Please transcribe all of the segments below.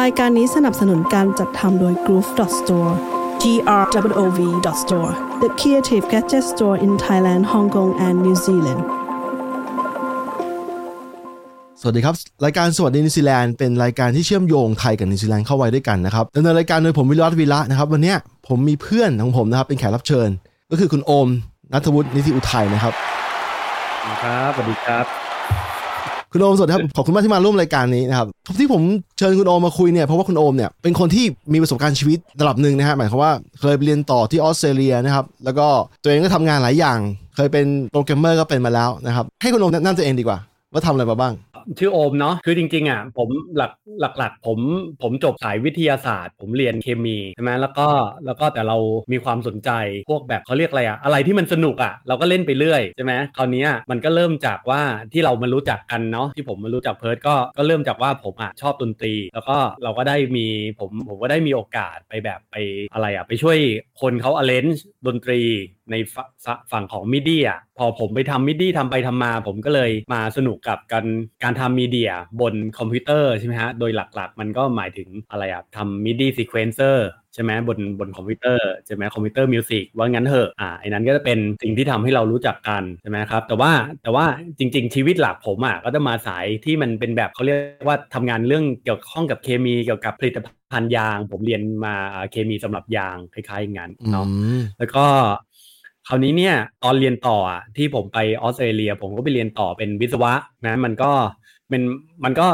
รายการนี้สนับสนุนการจัดทำโดย Groove Store G R W O V Store the creative gadget store in Thailand Hong Kong and New Zealand สวัสดีครับ รายการสวัสดีนิวซีแลนด์เป็นรายการที่เชื่อมโยงไทยกับนิวซีแลนด์เข้าไว้ด้วยกันนะครับดำเนินรายการโดยผมวิรัตวิระนะครับ วันเนี้ยผมมีเพื่อนของผมนะครับเป็นแขกรับเชิญ ก็คือคุณโอม ณัฐวุฒินิธิอุทัยนะครับครับสวัสดีครับ คุณโอมสวัสดีครับขอบคุณมากที่มาร่วมรายการนี้นะครับที่ผมเชิญคุณโอมมาคุยเนี่ยเพราะว่าคุณโอมเนี่ยเป็นคนที่มีประสบการณ์ชีวิตระดับหนึ่งนะฮะหมายความว่าเคยเรียนต่อที่ออสเตรเลียนะครับแล้วก็ตัวเองก็ทำงานหลายอย่าง เคยเป็นโปรแกรมเมอร์ก็เป็นมาแล้วนะครับให้คุณโอมแนะนำตัวเองดีกว่า ว่าทำอะไรมาบ้าง ชื่อโอมเนาะคือจริงๆอะผมหลักหลักๆผมผมจบสายวิทยาศาสตร์ ผมเรียนเคมีใช่ไหมแล้วก็แล้วก็แต่เรามีความสนใจพวกแบบเขาเรียกอะไรอะอะไรที่มันสนุกอะเราก็เล่นไปเรื่อยใช่ไหมคราวนี้มันก็เริ่มจากว่าที่เรามารู้จักกันเนาะที่ผมมารู้จักเพิร์ดก็ก็เริ่มจากว่าผมอะชอบดนตรี แล้วก็เราก็ได้มีผมผมก็ได้มีโอกาสไปแบบไปอะไรอะไปช่วยคนเขา arrange ดนตรี ในฝั่งของ MIDI อะพอผมไปทำ MIDI ทำไปทำมา ผมก็เลยมาสนุกกับการการทำ media บนคอมพิวเตอร์ใช่ไหมฮะ โดยหลักๆ มันก็หมายถึงอะไรอะทำ MIDI sequencer ใช่ไหมบนบนคอมพิวเตอร์ใช่ไหม computer music ว่างั้นเถอะอ่าไอ้นั้นก็จะเป็นสิ่งที่ทำให้เรารู้จักกันใช่ไหมครับ แต่ว่าแต่ว่าจริง ๆ ชีวิตหลักผมอะก็จะมาสายที่มันเป็นแบบเขาเรียกว่าทำงานเรื่องเกี่ยวข้องกับเคมีเกี่ยวกับผลิตภัณฑ์ยาง ผมเรียนมาเคมีสำหรับยางคล้ายๆอย่างนั้นเนาะแล้วก็ คราวนี้เนี่ยตอนเรียนต่อที่ผมไปออสเตรเลีย ผมก็ไปเรียนต่อเป็นวิศวะนะมันก็เป็นมันก็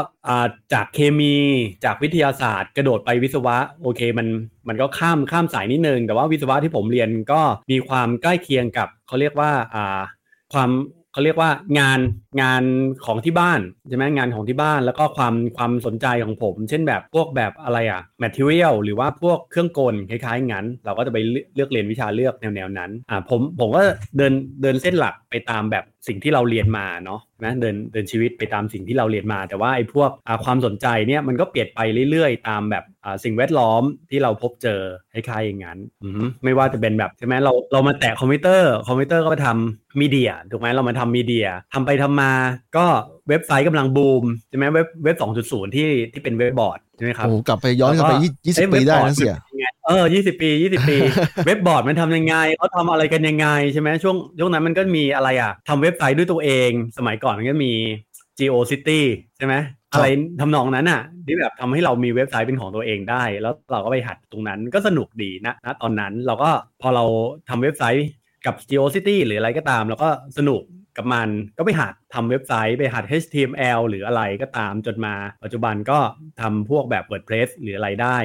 จากเคมีจากวิทยาศาสตร์ กระโดดไปวิศวะโอเคมันมันก็ข้ามข้ามสายนิดนึง แต่ว่าวิศวะที่ผมเรียนก็มีความใกล้เคียงกับเขาเรียกว่าความ เขาเรียกว่างานงานของที่บ้านใช่ไหมงานของที่บ้านแล้วก็ความความสนใจของผม เช่นแบบพวกแบบอะไรอะ material หรือว่าพวกเครื่องกลคล้ายๆงั้น เราก็จะไปเลือกเรียนวิชาเลือกแนวๆนั้นอ่าผมผมก็เดินเดินเส้นหลักไปตามแบบ สิ่งที่เราเรียนมาเนาะนะเดินเดินชีวิตไปตามสิ่งที่เราเรียนมา แต่ว่าไอ้พวกความสนใจเนี่ยมันก็เปลี่ยนไปเรื่อยๆ ตามแบบสิ่งแวดล้อมที่เราพบเจอคล้ายๆอย่างนั้นไม่ว่าจะเป็นแบบใช่ไหมเราเรามาแตะคอมพิวเตอร์คอมพิวเตอร์ก็มาทำ media ถูกไหมเรามาทำ media ทำไปทำมา ก็เว็บไซต์กำลังบูมใช่ไหมเว็บเว็บสองจุดศูนย์ที่ที่เป็นเว็บบอร์ด ใช่ไหมครับโอ้กลับไปย้อนกลับไปยี่สิบปีได้นะเสียเออยี่สิบปียี่สิบปี เว็บบอร์ดมันทำยังไงเขาทำอะไรกันยังไงใช่ไหมช่วงช่วงนั้นมันก็มีอะไรอะทำเว็บไซต์ด้วยตัวเอง สมัยก่อนมันก็มี Geo City ใช่ไหมอะไรทำนองนั้นอะที่แบบทำให้เรามีเว็บไซต์เป็นของตัวเองได้ แล้วเราก็ไปหัดตรงนั้นก็สนุกดีนะนะตอนนั้นเราก็พอเราทำเว็บไซต์กับ Geo City หรืออะไรก็ตามเราก็สนุก กับมันก็ไปหัดทำเว็บไซต์ไปหัด HTML หรืออะไรก็ตามจนมาปัจจุบันก็ทำพวกแบบ WordPress หรืออะไรได้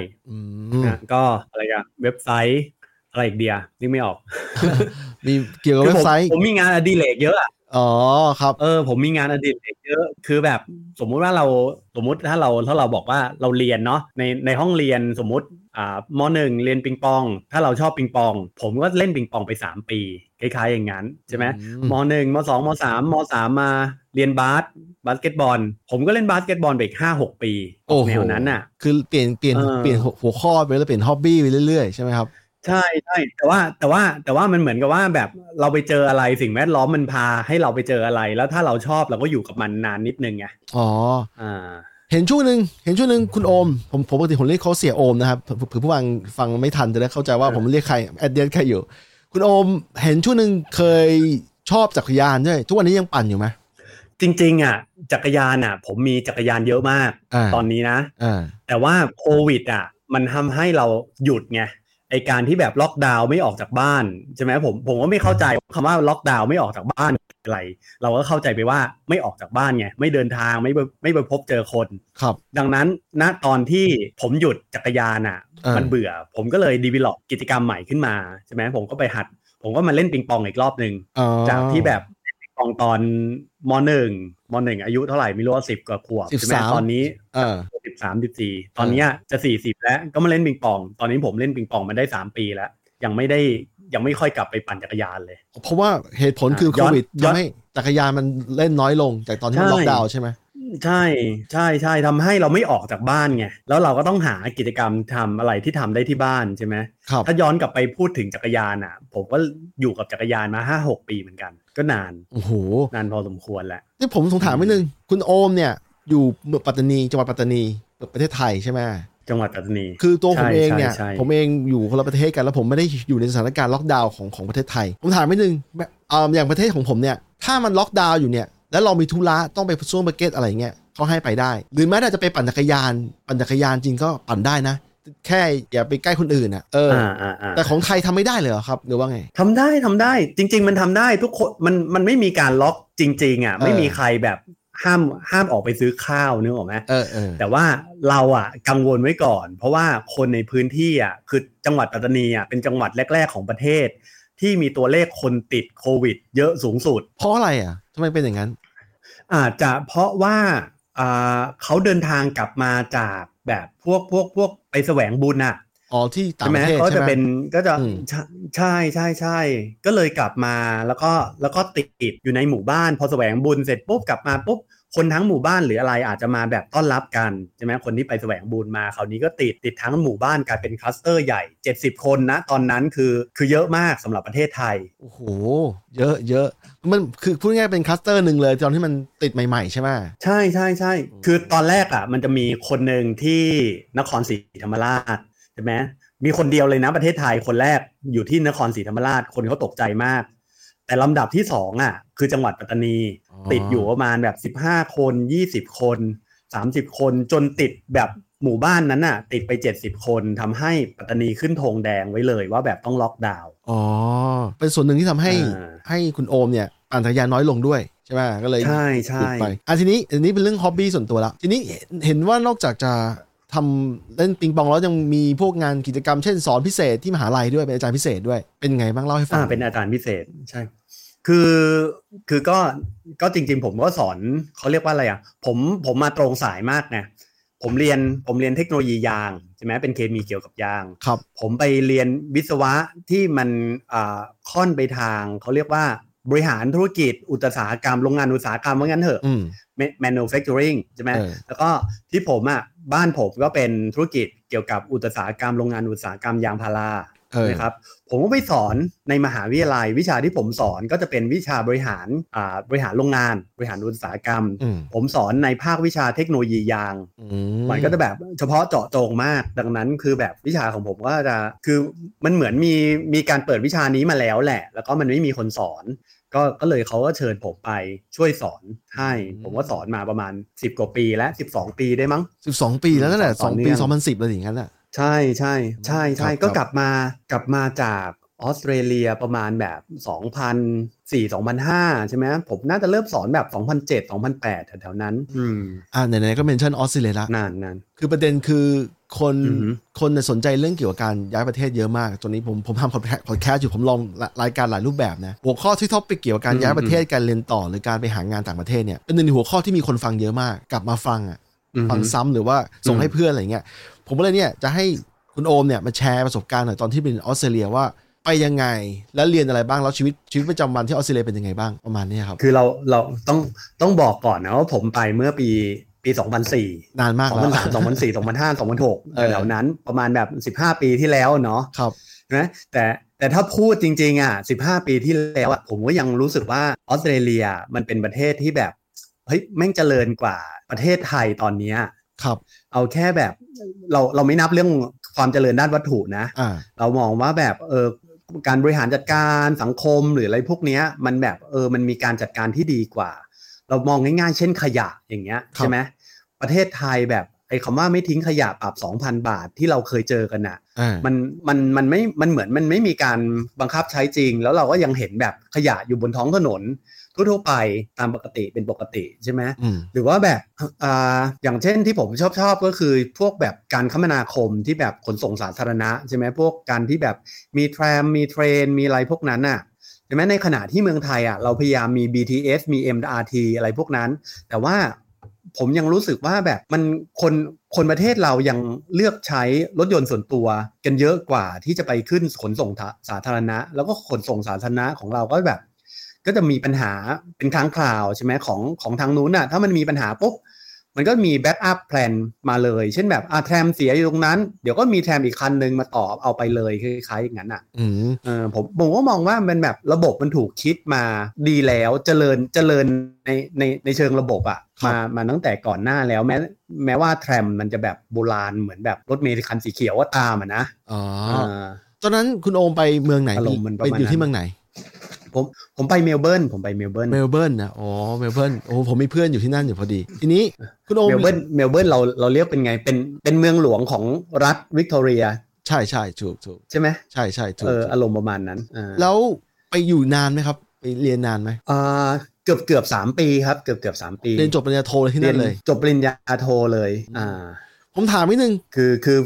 นะก็อะไรอะเว็บไซต์อะไรอีกเดียนึกไม่ออก มีเกี่ยวกับเว็บไซต์ ผมมีงานอดิเรกเยอะอะ อ๋อครับเออผมมีงานอดิเรกเยอะคือแบบสมมุติว่าเราสมมุติถ้าเราถ้าเราบอกว่าเราเรียนเนาะในในห้องเรียนสมมุติอ่ามหนึ่งเรียนปิงปอง ถ้าเราชอบปิงปอง ผมก็เล่นปิงปองไป 3 ปีคล้ายๆอย่างนั้นใช่ไหมมหนึ่งมสองมสามมสามมาเรียนบาสบาสเกตบอล ผมก็เล่นบาสเกตบอลไปอีกห้าหกปีแนวนั้นอะ คือเปลี่ยนเปลี่ยนเปลี่ยนหัวข้อไปแล้วเปลี่ยน hobby ไปเรื่อยๆใช่ไหมครับ ใช่ใช่แต่ว่าแต่ว่าแต่ว่ามันเหมือนกับว่าแบบเราไปเจออะไรสิ่งแวดล้อมมันพาให้เราไปเจออะไร แล้วถ้าเราชอบเราก็อยู่กับมันนานนิดนึงไงอ๋ออ่าเห็นช่วงหนึ่งเห็นช่วงหนึ่งคุณโอม ผมผมปกติผมเรียกเขาเสียโอมนะครับเผื่อผู้ฟังฟังไม่ทันจะได้เข้าใจว่าผมเรียกใครแอดเดียนใครอยู่ คุณโอมเห็นช่วงหนึ่งเคยชอบจักรยานใช่ทุกวันนี้ยังปั่นอยู่ไหมจริงๆอะจักรยานอะ ผมมีจักรยานเยอะมาก ตอนนี้นะแต่ว่าโควิดอะ มันทำให้เราหยุดไง ไอการที่แบบล็อกดาวน์ไม่ออกจากบ้านใช่ไหมผมผมก็ไม่เข้าใจคำว่าล็อกดาวน์ไม่ออกจากบ้านอะไรเราก็เข้าใจไปว่าไม่ออกจากบ้านไงไม่เดินทางไม่ไม่ไปพบเจอคนครับ ดังนั้นณตอนที่ผมหยุดจักรยานอะ มันเบื่อ ผมก็เลยดีวิลอปกิจกรรมใหม่ขึ้นมาใช่ไหมผมก็ไปหัด ผมก็มาเล่นปิงปองอีกรอบหนึ่งจากที่แบบปิงปองตอนมหนึ่งมหนึ่งอายุเท่าไหร่ไม่รู้ว่าสิบกว่าขวบใช่ไหมตอนนี้สิบ สามสิบสี่ตอนนี้จะสี่สิบแล้วก็มาเล่นปิงปอง ตอนนี้ผมเล่นปิงปองมาได้สามปีแล้ว ยังไม่ได้ยังไม่ค่อยกลับไปปั่นจักรยานเลย เพราะว่าเหตุผลคือโควิดทำให้จักรยานมันเล่นน้อยลงจากตอนที่ล็อกดาวน์ใช่ไหมใช่ใช่ใช่ทำให้เราไม่ออกจากบ้านไงแล้วเราก็ต้องหากิจกรรมทำอะไรที่ทำได้ที่บ้านใช่ไหมถ้าย้อนกลับไปพูดถึงจักรยานอะ ผมก็อยู่กับจักรยานมาห้าหกปีเหมือนกัน ก็นานโอ้โหนานพอสมควรแหละที่ผมสงถามไว้นึงคุณโอมเนี่ยอยู่เมืองปัตตานีจังหวัดปัตตานี ประเทศไทยใช่ไหมจังหวัดปัตตานี คือตัวผมใช่เองเนี่ยใช่ใช่ผมเองอยู่คนละประเทศกัน แล้วผมไม่ได้อยู่ในสถานการณ์ล็อกดาวน์ของของประเทศไทย ผมถามไม่นึงแบบเอ่ออย่างประเทศของผมเนี่ย ถ้ามันล็อกดาวน์อยู่เนี่ย แล้วเรามีธุระต้องไปซูเปอร์มาร์เก็ตอะไรเงี้ยเขาให้ไปได้ หรือแม้แต่จะไปปั่นจักรยาน ปั่นจักรยานจริงก็ปั่นได้นะ แค่อย่าไปใกล้คนอื่นอะ เออออ่าอ่าอ่าแต่ของไทยทำไม่ได้เลยเหรอครับ หรือว่าไงทำได้ทำได้ จริง ๆ มันทำได้ทุกคน มัน มันไม่มีการล็อกจริงๆอะเออไม่มีใครแบบ ห้ามห้ามออกไปซื้อข้าวนึกออกไหมเออเออแต่ว่าเราอะกังวลไว้ก่อน เพราะว่าคนในพื้นที่อะคือจังหวัดปัตตานีอะเป็นจังหวัดแรก ๆ ของประเทศ ที่มีตัวเลขคนติดโควิด เยอะสูงสุด เพราะอะไรอะทำไมเป็นอย่างนั้นอาจจะเพราะว่าอ่าเขาเดินทางกลับมาจากแบบพวกพวกพวกไปแสวงบุญอะ อ๋อที่ต่างใช่ปไหมระเทศก็ใช่จะไหมเป็นก็จะอืมใช่ใช่ใช่ใช่ก็เลยกลับมาแล้วก็แล้วก็ติดอยู่ในหมู่บ้าน พอแสวงบุญเสร็จปุ๊บกลับมาปุ๊บคนทั้งหมู่บ้านหรืออะไรอาจจะมาแบบต้อนรับกันใช่ไหมคนที่ไปแสวงบุญมาคราวนี้ก็ติดติดทั้งหมู่บ้านกลายเป็นคลัสเตอร์ใหญ่ 70 คนนะ ตอนนั้นคือคือเยอะมากสำหรับประเทศไทยโอ้โหเยอะเยอะมันคือพูดง่ายๆเป็นคลัสเตอร์หนึ่งเลยตอนที่มันติดใหม่ๆใช่ไหมใช่ใช่ใช่คือตอนแรกอะมันจะมีคนหนึ่งที่นครศรีธรรมราชใช่ไหมมีคนเดียวเลยนะประเทศไทยคนแรกอยู่ที่นครศรีธรรมราชคนเขาตกใจมาก แต่ลำดับที่สองอะ คือจังหวัดปัตตานี ติดอยู่ประมาณแบบ15คน20คน30คนจนติดแบบหมู่บ้านนั้นน่ะ ติดไป70คนทำให้ปัตตานีขึ้นธงแดงไว้เลยว่าแบบต้องล็อกดาวน์อ๋อ เป็นส่วนหนึ่งที่ทำให้อ่าให้คุณโอมเนี่ยปั่นจักรยานน้อยลงด้วยใช่ไหมก็เลยใช่หยุใช่ดไปอะทีนี้อันนี้เป็นเรื่องฮ็อบบี้ส่วนตัวละทีนี้เห็นเห็นว่านอกจากจะ ทำเล่นปิงปองแล้วยังมีพวกงานกิจกรรมเช่นสอนพิเศษที่มหาลัยด้วยเป็นอาจารย์พิเศษด้วย เป็นไงบ้างเล่าให้ฟัอ่างเป็นอาจารย์พิเศษใช่ คือคือก็ก็จริง ๆ ผมก็สอนเขาเรียกว่าอะไรอะผมผมมาตรงสายมากนะผมเรียนผมเรียนเทคโนโลยียางใช่ไหมเป็นเคมีเกี่ยวกับยางครับ ผมไปเรียนวิศวะที่มันอ่าค่อนไปทางเขาเรียกว่า บริหารธุรกิจอุตสาหกรรมโรงงานอุตสาหกรรมว่างั้นเถอะอืม Ma- manufacturing ใช่ไหมเออแล้วก็ที่ผมอะบ้านผมก็เป็นธุรกิจเกี่ยวกับอุตสาหกรรมโรงงานอุตสาหกรรมยางพาราเออ นะครับผมก็ไปสอนในมหาวิทยาลัย วิชาที่ผมสอนก็จะเป็นวิชาบริหารอ่าบริหารโรงงาน บริหารอุตสาหกรรมอืมผมสอนในภาควิชาเทคโนโลยียางอืมันก็จะแบบเฉพาะเจาะจงมาก ดังนั้นคือแบบวิชาของผมก็จะคือมันเหมือนมีมีการเปิดวิชานี้มาแล้วแหละ แล้วก็มันไม่มีคนสอนก็ก็เลยเขาก็เชิญผมไปช่วยสอนให้ ผมก็สอนมาประมาณ 10 กว่าปีและ12 ปีได้มั้งสิบสองปีแล้วนั่นแหละสสอองงเนื่ปีองสองพันสิบอะไรอย่างนั้นอะ ใช่ใช่ใช่ใช่ครับก็ครับกลับมากลับมาจากออสเตรเลียประมาณแบบ2004 2005 ใช่ไหมผมน่าจะเริ่มสอนแบบ 2007 2008 แถวๆนั้น อืมอ่าไหนๆก็ mention ออสเตรเลียละนานนานคือประเด็นคือคนอือหือคนเนี่ยสนใจเรื่องเกี่ยวกับการย้ายประเทศเยอะมากตอนนี้ผมผมทำพอดแคสต์อยู่ผมลองรายการหลายรูปแบบนะ หัวข้อที่ topic เกี่ยวกับการอืมย้ายประเทศการเรียนต่อหรือการไปหางานต่างประเทศเนี่ยเป็นหนึ่งในหัวข้อที่มีคนฟังเยอะมาก กลับมาฟังอะอือหืฟังซ้ำหรือว่าส่งอืมให้เพื่อนอะไรเงี้ย ผมก็เลยเนี่ยจะให้คุณโอมเนี่ยมาแชร์ประสบการณ์หน่อยตอนที่เป็นออสเตรเลียว่าไปยังไงแล้วเรียนอะไรบ้างแล้วชีวิตชีวิตประจำวันที่ออสเตรเลียเป็นยังไงบ้างประมาณเนี้ยครับคือเราเราต้องต้องบอกก่อนนะว่าผมไปเมื่อปีปี 2004 นานมากแล้ว2003 2004 2005 2006เออแถวๆนั้นประมาณแบบ 15 ปีที่แล้วเนาะครับนะแต่แต่ถ้าพูดจริงๆอะ15 ปีที่แล้วอะผมก็ยังรู้สึกว่าออสเตรเลียมันเป็นประเทศที่แบบเฮ้ยแม่งเจริญกว่าประเทศไทยตอนเนี้ยครับ เอาแค่แบบ เราเราไม่นับเรื่องความเจริญด้านวัตถุนะอ่าเรามองว่าแบบเออการบริหารจัดการสังคมหรืออะไรพวกเนี้ยมันแบบเออมันมีการจัดการที่ดีกว่า เรามองง่ายๆ เช่นขยะอย่างเงี้ยครับใช่ไหมประเทศไทยแบบไอ้คำว่าไม่ทิ้งขยะปรับ2,000บาทที่เราเคยเจอกันน่ะอ่ามันมันมันไม่มันเหมือนมันไม่มีการบังคับใช้จริง แล้วเราก็ยังเห็นแบบขยะอยู่บนท้องถนน ทั่วๆไปตามปกติเป็นปกติใช่ไหมอืมหรือว่าแบบอ่าอย่างเช่นที่ผมชอบชอบก็คือพวกแบบการคมนาคมที่แบบขนส่งสาธารณะใช่ไหมพวกการที่แบบมี tram มี train มีอะไรพวกนั้นน่ะใช่ไหมในขณะที่เมืองไทยอะเราพยายามมี BTS มี MRT อะไรพวกนั้น แต่ว่าผมยังรู้สึกว่าแบบมันคนคนประเทศเรายังเลือกใช้รถยนต์ส่วนตัวกันเยอะกว่าที่จะไปขึ้นขนส่งสาธารณะ แล้วก็ขนส่งสาธารณะของเราก็แบบ ก็จะมีปัญหาเป็นครั้งคราวใช่ไหมของของทางนู้นน่ะถ้ามันมีปัญหาปุ๊บมันก็มี backup plan มาเลย เช่นแบบอา tram เสียอยู่ตรงนั้น เดี๋ยวก็มี tram อีกคันหนึ่งมาต่อเอาไปเลยคล้ายๆอย่างนั้นอะอืมเออผมผมก็มองว่ามันแบบระบบมันถูกคิดมาดีแล้วเจริญเจริญในในในเชิงระบบอะครับมามาตั้งแต่ก่อนหน้าแล้วแม้แม้ว่า tram มันจะแบบโบราณเหมือนแบบรถเมล์คันสีเขียวว่าตามอะนะอ๋ออ่าตอนนั้นคุณโอมไปเมืองไหนอารมณ์มันประไปมาณไปอยู่ที่นั้นเมืองไหน ผมผมไปเมลเบิร์นผมไปเมลเบิร์นเมลเบิร์นนะอ๋อเมลเบิร์นโอ้ผมมีเพื่อนอยู่ที่นั่นอยู่พอดี ทีนี้คุณโอมเมลเบิร์นเมลเบิร์นเราเราเรียกเป็นไงเป็นเป็นเมืองหลวงของรัฐวิกตอเรีย ใช่ใช่ถูกถูกใช่ไหมใช่ใช่ถูกเออถูกอารมณ์ประมาณนั้นอ่าแล้วไปอยู่นานไหมครับไปเรียนนานไหมอ่าเกือบเกือบสามปีครับเกือบเกือบสามปีเรียนจบปริญญาโทเลยที่นั่นเลย จบปริญญาโทเลย อ่า ผมถามนิดนึงคือคือ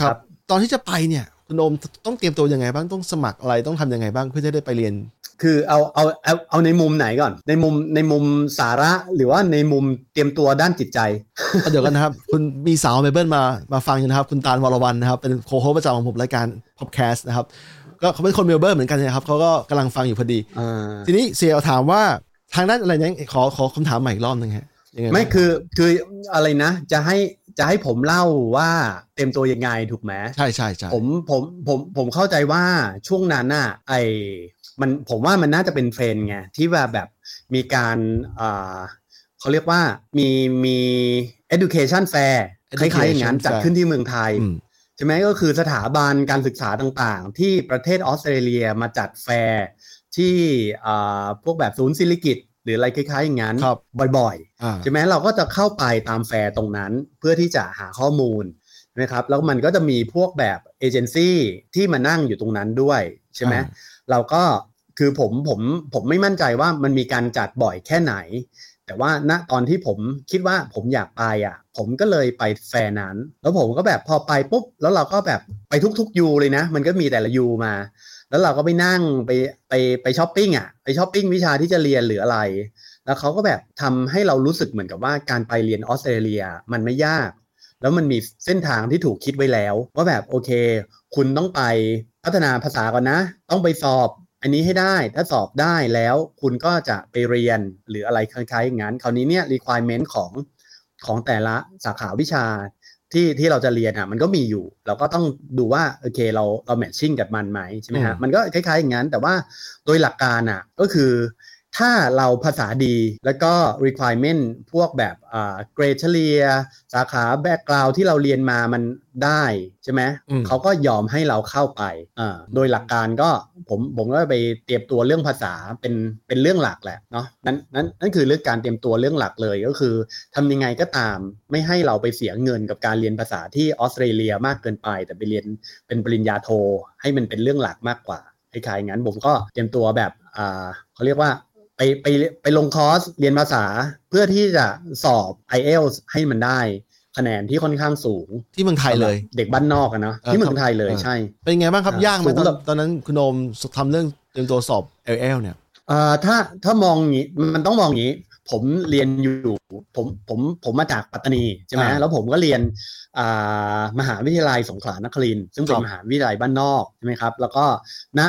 ครับ ตอนที่จะไปเนี่ยคุณโอมต้องเตรียมตัวยังไงบ้างต้องสมัครอะไรต้องทำยังไงบ้างเพื่อจะได้ไปเรียน คือเอาเอาเอาเอาในมุมไหนก่อน ในมุมในมุมสาระหรือว่าในมุมเตรียมตัวด้านจิตใจ เดี๋ยวกันนะครับ คุณมีสาวเมลเบิร์นมามาฟังอยู่นะครับ คุณตาลวรวันนะครับ เป็นโคโฮสประจำของผมรายการพอดแคสต์นะครับก็เขาเป็นคนเมลเบิร์นเหมือนกันนะครับเขาก็กำลังฟังอยู่พอดีอ่าทีนี้เสียถามว่าทางด้านอะไรเนี่ยขอขอคำถามใหม่อีกรอบหนึงฮะยังไงบ้างไม่คือคืออะไรนะ จะให้จะให้ผมเล่าว่าเตรียมตัวยังไงถูกไหมใช่ใช่ใช่ผมผมผมผมเข้าใจว่าช่วงนั้นน่ะไอ มันผมว่ามันน่าจะเป็นเทรนด์ไงที่ว่าแบบมีการอ่าเขาเรียกว่ามีมี education fair คล้ายๆอย่างนั้นจัดขึ้นที่เมืองไทยอืมใช่ไหมก็คือสถาบันการศึกษาต่างๆ ที่ประเทศออสเตรเลียมาจัดแฟร์ที่อ่าพวกแบบศูนย์สิริกิติ์หรืออะไรคล้ายๆอย่างนั้นครับบ่อยอ่าๆใช่ไหมเราก็จะเข้าไปตามแฟร์ตรงนั้นเพื่อที่จะหาข้อมูลใช่ไหมครับแล้วมันก็จะมีพวกแบบเอเจนซี่ที่มานั่งอยู่ตรงนั้นด้วยใช่ไหมอ่า เราก็คือผมผมผมไม่มั่นใจว่ามันมีการจัดบ่อยแค่ไหน แต่ว่าณตอนที่ผมคิดว่าผมอยากไปอะ ผมก็เลยไปแฟร์นั้น แล้วผมก็แบบพอไปปุ๊บแล้วเราก็แบบไปทุกๆยูเลยนะ มันก็มีแต่ละยูมา แล้วเราก็ไปนั่งไปไปไปช้อปปิ้งอะไปช้อปปิ้งวิชาที่จะเรียนหรืออะไร แล้วเขาก็แบบทำให้เรารู้สึกเหมือนกับว่าการไปเรียนออสเตรเลียมันไม่ยาก แล้วมันมีเส้นทางที่ถูกคิดไว้แล้ว ว่าแบบโอเค คุณต้องไป พัฒนาภาษาก่อนนะ ต้องไปสอบ อันนี้ให้ได้ถ้าสอบได้แล้วคุณก็จะไปเรียนหรืออะไรคล้ายๆอย่างนั้นคราวนี้เนี่ย requirement ของของแต่ละสาขาวิชาที่ที่เราจะเรียนอะมันก็มีอยู่ เราก็ต้องดูว่าโอเคเราเราแมทชิ่งกับมันไหมใช่ไหมฮะอืมมันก็คล้ายๆอย่างนั้น แต่ว่าโดยหลักการอะก็คือ ถ้าเราภาษาดีแล้วก็ requirement พวกแบบอ่าเกรดเฉลียสาขา background ที่เราเรียนมามันได้ใช่ไหมอืมเขาก็ยอมให้เราเข้าไปอ่าโดยหลักการก็ผมผมก็ไปเตรียมตัวเรื่องภาษาเป็นเป็นเรื่องหลักแหละเนาะนั่นนั่นนั่นคือเรื่องการเตรียมตัวเรื่องหลักเลยก็คือทำยังไงก็ตาม ไม่ให้เราไปเสียเงินกับการเรียนภาษาที่ออสเตรเลียมากเกินไป แต่ไปเรียนเป็นปริญญาโท ให้มันเป็นเรื่องหลักมากกว่าคล้ายๆงั้นผมก็เตรียมตัวแบบอ่าเขาเรียกว่า ไปไปไปลงคอร์สเรียนภาษาเพื่อที่จะสอบ IELTS ให้มันได้คะแนนที่ค่อนข้างสูงที่เมืองไทยเลยสำหรับเด็กบ้านนอกอะเนาะเออที่เมืองไทยเลยเออใช่ เป็นไงบ้างครับอ่ายากไหมสูตงอนแบบตอนนั้นคุณโอมทำเรื่องเตรียมตัวสอบ LL เนี่ยอ่าถ้าถ้ามองอย่างนี้มันต้องมองอย่างนี้ ผมเรียนอยู่ผมผมผมมาจากปัตตานีใช่ไหมอ่าแล้วผมก็เรียนอ่ามหาวิทยาลัยสงขลานครินทร์ซึ่งเป็ครันบมหาวิทยาลัยบ้านนอกใช่ไหมครับ แล้วก็ณ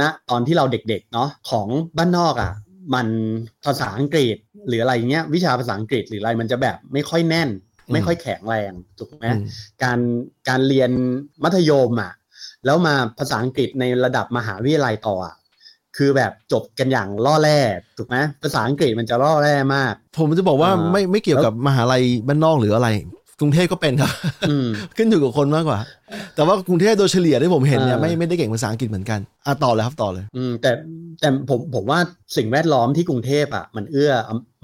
ณตอนที่เราเด็กๆเนาะของบ้านนอกอะ มันภาษาอังกฤษหรืออะไรเงี้ยวิชาภาษาอังกฤษหรืออะไรมันจะแบบไม่ค่อยแน่น ไม่ค่อยแข็งแรงถูกไหมอืมการการเรียนมัธยมอะแล้วมาภาษาอังกฤษในระดับมหาวิทยาลัยต่ออะคือแบบจบกันอย่างล่อแร่ถูกไหมภาษาอังกฤษมันจะล่อแร่มาก ผมจะบอกว่าอ่าไม่ไม่เกี่ยวกับมหาลัยบ้านนอกหรืออะไร กรุงเทพก็เป็นครับอืมขึ้นอยู่กับคนมากกว่า แต่ว่ากรุงเทพโดยเฉลี่ยที่ผมเห็นเนี่ยอ่าไม่ไม่ได้เก่งภาษาอังกฤษเหมือนกันอะต่อเลยครับต่อเลย อืมแต่แต่ผมผมว่าสิ่งแวดล้อมที่กรุงเทพอะมันเอื้อ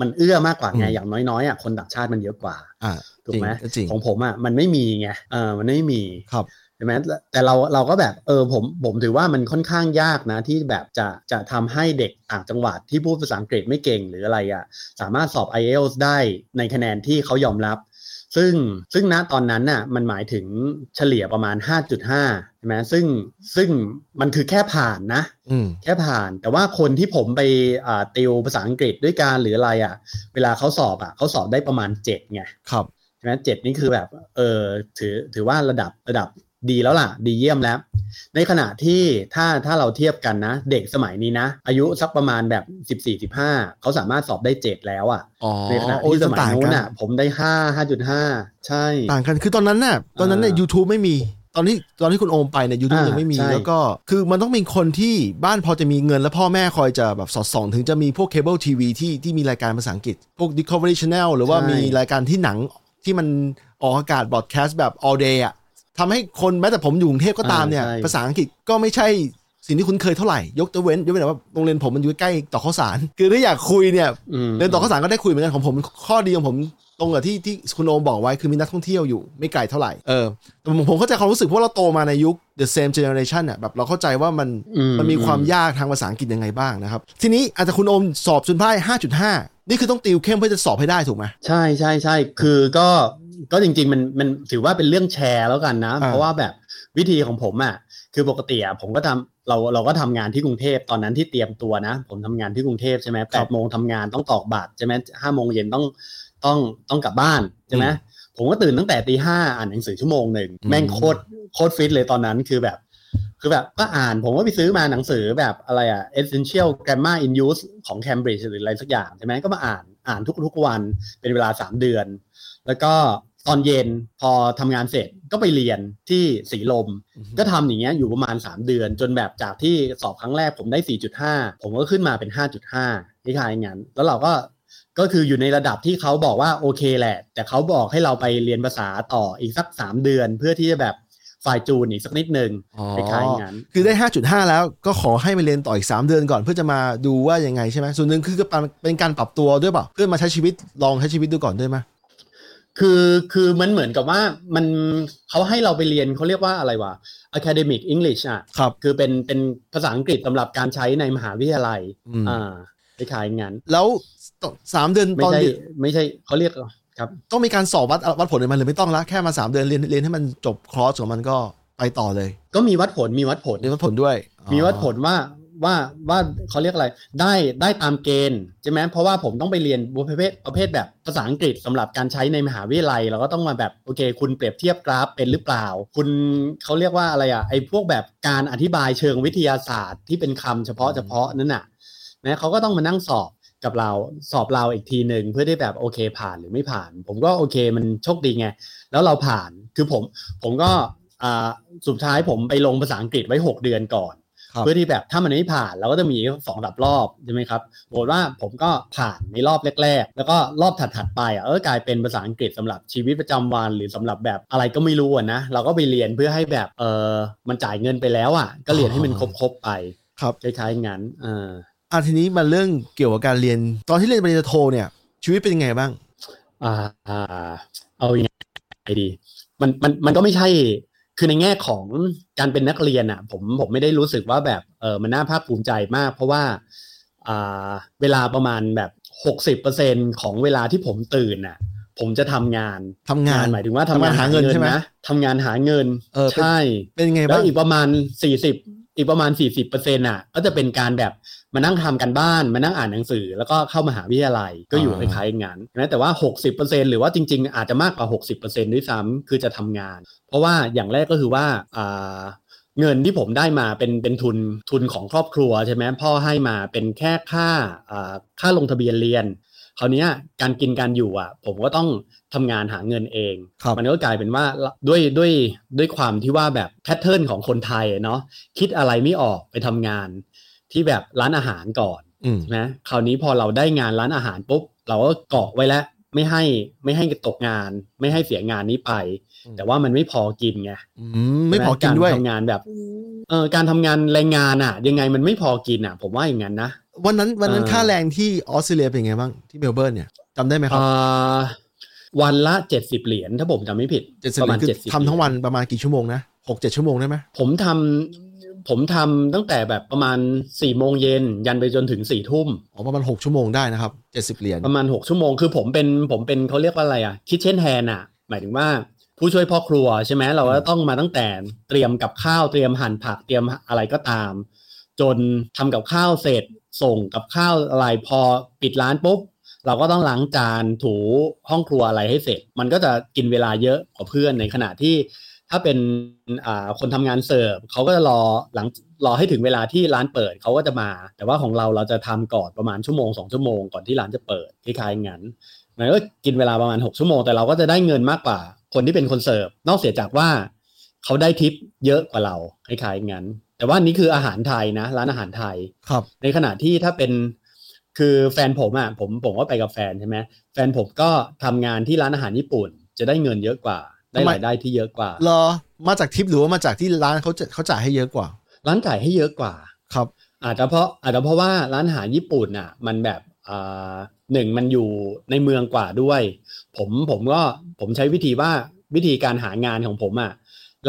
มันเอื้อมากกว่าไงอืมอย่างน้อยๆอะคนต่างชาติมันเยอะกว่าอ่าถูกไหมจริงก็จริงของผมอะมันไม่มีไงเออมันไม่มีครับใช่ไหมแต่แต่เราเราก็แบบเออผมผมถือว่ามันค่อนข้างยากนะที่แบบจะจะทำให้เด็กต่างจังหวัดที่พูดภาษาอังกฤษไม่เก่งหรืออะไรอะสามารถสอบ IELTS ได้ในคะแนนที่เขายอมรับ ซึ่งซึ่งณตอนนั้นน่ะมันหมายถึงเฉลี่ยประมาณ 5.5ใช่ไหมซึ่งซึ่งมันคือแค่ผ่านนะอืมแค่ผ่าน แต่ว่าคนที่ผมไปอ่าติวภาษาอังกฤษด้วยการหรืออะไรอะ เวลาเขาสอบอะเขาสอบได้ประมาณเจ็ดไงครับใช่ไหมเจ็ดนี่คือแบบเออถือถือว่าระดับระดับ ดีแล้วล่ะ ดีเยี่ยมแล้ว ในขณะที่ถ้าถ้าเราเทียบกันนะ เด็กสมัยนี้นะ อายุสักประมาณแบบสิบสี่สิบห้าเขาสามารถสอบได้เจ็ดแล้วอะ่ะอ๋อในขณะโอ้ยที่สมัยต่างนู้กันนอะ ผมได้ห้าห้าจุดห้าใช่ ต่างกันคือตอนนั้นน่ะตอนนั้นเนี่ยอ่า YouTube ไม่มีตอนที่ตอนที่คุณโอมไปเนี่ยยูทูบอ่ายังไม่มีใช่แล้วก็คือมันต้องมีคนที่บ้านพอจะมีเงิน แล้วพ่อแม่คอยจะแบบสอดส่อง ถึงจะมีพวกเคเบิลทีวีที่ที่มีรายการภาษาอังกฤษ พวก Discovery Channel หรือว่ามีรายการที่หนังที่มันออกอากาศ broadcast แบบ all day อะ ทำให้คนแม้แต่ผมอยู่กรุงเทพก็ตามเนี่ย ภาษาอังกฤษก็ไม่ใช่สิ่งที่คุ้นเคยเท่าไหร่ ยกตัวเว้นยกเว้นแต่ว่าโรงเรียนผมมันอยู่ใกล้ตรอกข้าวสาร คือถ้าอยากคุยเนี่ยอืมเรียนต่อข้าวสารก็ได้คุยเหมือนกันของผมข้อดีของผมตรงกับที่ที่คุณโอมบอกไว้คือมีนักท่องเที่ยวอยู่ไม่ไกลเท่าไหร่เออแต่ผมผมเข้าใจความรู้สึกเพราะเราโตมาในยุค the same generation เนี่ยแบบเราเข้าใจว่ามันอืมมันมีความยากทางภาษาอังกฤษยังไงบ้างนะครับ ทีนี้อาจจะคุณโอมสอบจนได้5.5 นี่คือต้องติวเข้มเพื่อจะสอบให้ได้ถูกไหมใช่ใช่ใช่คือก็ ก็จริง ๆ มันมันถือว่าเป็นเรื่องแชร์แล้วกันนะอ่าเพราะว่าแบบวิธีของผมอะคือปกติอะผมก็ทำเราเราก็ทำงานที่กรุงเทพตอนนั้นที่เตรียมตัวนะ ผมทำงานที่กรุงเทพใช่ไหมแปดโมงทำงานต้องตอกบัตรใช่ไหมห้าโมงเย็นต้องต้องต้องกลับบ้านใช่ไหมผมก็ตื่นตั้งแต่ตีห้าอ่านหนังสือชั่วโมงหนึ่งแม่งโคตรโคตรฟิตเลยตอนนั้นคือแบบ คือแบบก็อ่านผมก็ไปซื้อมาหนังสือแบบอะไรอะ essential grammar in use ของ Cambridge หรืออะไรสักอย่างใช่ไหมก็มาอ่านอ่านทุกทุกวันเป็นเวลาสามเดือน แล้วก็ตอนเย็นพอทำงานเสร็จก็ไปเรียนที่สีลม ก็ทำอย่างเงี้ยอยู่ประมาณ 3 เดือน จนแบบจากที่สอบครั้งแรกผมได้ 4.5 ผมก็ขึ้นมาเป็น 5.5ที่ทายงั้นแล้วเราก็ก็คืออยู่ในระดับที่เขาบอกว่าโอเคแหละ แต่เขาบอกให้เราไปเรียนภาษาต่ออีกสัก 3 เดือน เพื่อที่จะแบบฝ่ายจูนอีกสักนิดหนึ่งคล้ายๆงั้น คือได้ 5.5 แล้วก็ขอให้มาเรียนต่ออีก 3 เดือนก่อนเพื่อจะมาดูว่ายังไงใช่ไหมส่วนหนึ่งคือเป็นการปรับตัวด้วยเปล่าเพื่อมาใช้ชีวิตลองใช้ชีวิตดูก่อนด้วยไหม คือคือมันเหมือนกับว่ามันเขาให้เราไปเรียนเขาเรียกว่าอะไรวะ academic English อะครับคือเป็นเป็นภาษาอังกฤษสำหรับการใช้ในมหาวิทยาลัยอืมอ่าคล้ายๆงั้น แล้วสามเดือนไม่ตอนใช่เรียนไม่ใช่เขาเรียกครับ ต้องมีการสอบวัดวัดผลเลยมันหรือไม่ต้องละแค่มาสามเดือนเรียนเรียนให้มันจบคอร์สของมันก็ไปต่อเลย ก็มีวัดผลมีวัดผลเรียนวัดผลด้วยอ๋อมีวัดผลว่า ว่าว่าเขาเรียกอะไรได้ได้ตามเกณฑ์ใช่ไหมเพราะว่าผมต้องไปเรียนประเภทประเภทแบบภาษาอังกฤษสำหรับการใช้ในมหาวิทยาลัย เราก็ต้องมาแบบโอเค คุณเปรียบเทียบกราฟเป็นหรือเปล่า คุณเขาเรียกว่าอะไรอะไอ้พวกแบบการอธิบายเชิงวิทยาศาสตร์ที่เป็นคำเฉพาะเฉพาะนั่นน่ะนะเขาก็ต้องมานั่งสอบกับเราสอบเราอีกทีหนึ่งเพื่อได้แบบโอเคผ่านหรือไม่ผ่าน ผมก็โอเคมันโชคดีไง แล้วเราผ่านคือผมผมก็อ่าสุดท้ายผมไปลงภาษาอังกฤษไว้ 6 เดือนก่อน เพื่อที่แบบถ้ามันไม่ผ่านเราก็จะมีสองดับรอบใช่ไหมครับปรากฏว่าผมก็ผ่านในรอบแรก ๆ แล้วก็รอบถัดๆไปอะเออกลายเป็นภาษาอังกฤษสำหรับชีวิตประจำวัน หรือสำหรับแบบอะไรก็ไม่รู้อะนะเราก็ไปเรียนเพื่อให้แบบเออมันจ่ายเงินไปแล้วอะ ก็เรียนให้มันครบๆไปครับคล้ายๆงั้นเอออะทีนี้มาเรื่องเกี่ยวกับการเรียน ตอนที่เรียนปริญญาโทเนี่ยชีวิตเป็นยังไงบ้าง อ่าอ่าเอายังไงดีมันมันมันก็ไม่ใช่ คือในแง่ของการเป็นนักเรียนอะ ผมผมไม่ได้รู้สึกว่าแบบเออมันน่าภาคภูมิใจมาก เพราะว่าอ่าเวลาประมาณแบบหกสิบเปอร์เซ็นของเวลาที่ผมตื่นอะ ผมจะทำงานทำงานหมายถึงว่าทำทำงางานนหาเงินใช่ไหมนะทำงานหาเงินเออเป็นใช่เป็นยังไงแล้บ้าวงอีกประมาณสี่สิบอีกประมาณสี่สิบเปอร์เซ็นต์อะ ก็จะเป็นการแบบ มานั่งทำกันบ้าน มานั่งอ่านหนังสือ แล้วก็เข้ามหาวิทยาลัยก็อยู่คล้ายๆงานนะแต่ว่าหกสิบเปอร์เซ็นหรือว่าจริง ๆ อาจจะมากกว่าหกสิบเปอร์เซ็นด้วยซ้ำคือจะทำงาน เพราะว่าอย่างแรกก็คือว่าอ่าเงินที่ผมได้มาเป็นเป็นทุนทุนของครอบครัวใช่ไหมพ่อให้มาเป็นแค่ค่าอ่าค่าลงทะเบียนเรียนคราวเนี้ยการกินการอยู่อะ ผมก็ต้องทำงานหาเงินเองครับมันก็กลายเป็นว่าด้วยด้วยด้วยความที่ว่าแบบแพทเทิร์นของคนไทยอะเนาะคิดอะไรไม่ออกไปทำงาน ที่แบบร้านอาหารก่อนอืมใช่ไหมคราวนี้พอเราได้งานร้านอาหารปุ๊บเราก็เกาะไว้แล้วไม่ให้ไม่ให้ตกงาน ไม่ให้เสียงานนี้ไปอืมแต่ว่ามันไม่พอกินไงอืมไม่พอกินด้วยารทำงานแบบเออการทำงานแรงงานอะ ยังไงมันไม่พอกินอะ ผมว่าอย่างนั้นนะวันนั้นวันนั้นเออค่าแรงที่ออสเตรเลียเป็นไงบ้างที่เมลเบิร์นเนี่ยจำได้ไหมครับอ่าวันละเจ็ดสิบเหรียญถ้าผมจำไม่ผิดเจ็ดสิบประมาณคือเจ็ดสิบทำทั้งวันประมาณกี่ชั่วโมงนะหกเจ็ดชั่วโมงได้ไหมผมทำ ผมทำตั้งแต่แบบประมาณสี่โมงเย็นยันไปจนถึงสี่ทุ่มอ๋อประมาณหกชั่วโมงได้นะครับเจ็ดสิบเหรียญประมาณหกชั่วโมงคือผมเป็นผมเป็นเขาเรียกว่าอะไรอะคิ t เช่นแ n นอะหมายถึงว่าผู้ช่วยพ่อครัวใช่ไหมเราก็ต้องมาตั้งแต่เตรียมกับข้าวเตรียมหั่นผักเตรียมอะไรก็ตาม จนทำกับข้าวเสร็จส่งกับข้าวอะไรพอปิดร้านปุ๊บเราก็ต้องล้างจานถูห้องครัวอะไรให้เสร็จ มันก็จะกินเวลาเยอะกว่าเพื่อนในขณะที่ ถ้าเป็นอ่าคนทำงานเสิร์ฟเขาก็จะรอหลังรอให้ถึงเวลาที่ร้านเปิดเขาก็จะมา แต่ว่าของเราเราจะทำก่อนประมาณชั่วโมงสองชั่วโมงก่อนที่ร้านจะเปิดคล้ายๆงั้นมันก็กินเวลาประมาณ 6 ชั่วโมงแต่เราก็จะได้เงินมากกว่า คนที่เป็นคนเสิร์ฟนอกเสียจากว่าเขาได้ทิปเยอะกว่าเราคล้ายๆงั้น แต่ว่านี่คืออาหารไทยนะ ร้านอาหารไทยครับ ในขณะที่ถ้าเป็นคือแฟนผมอะผมผมก็ไปกับแฟนใช่ไหมแฟนผมก็ทำงานที่ร้านอาหารญี่ปุ่น จะได้เงินเยอะกว่า ได้ทำไมรายได้ที่เยอะกว่ารอมาจากทิปหรือว่ามาจากที่ร้านเขาจะเขาจ่ายให้เยอะกว่า ร้านจ่ายให้เยอะกว่า ครับ อาจจะเพราะอาจจะเพราะว่าร้านอาหารญี่ปุ่นอะ มันแบบอ่าหนึ่งมันอยู่ในเมืองกว่าด้วย ผมผมก็ผมใช้วิธีว่าวิธีการหางานของผมอะ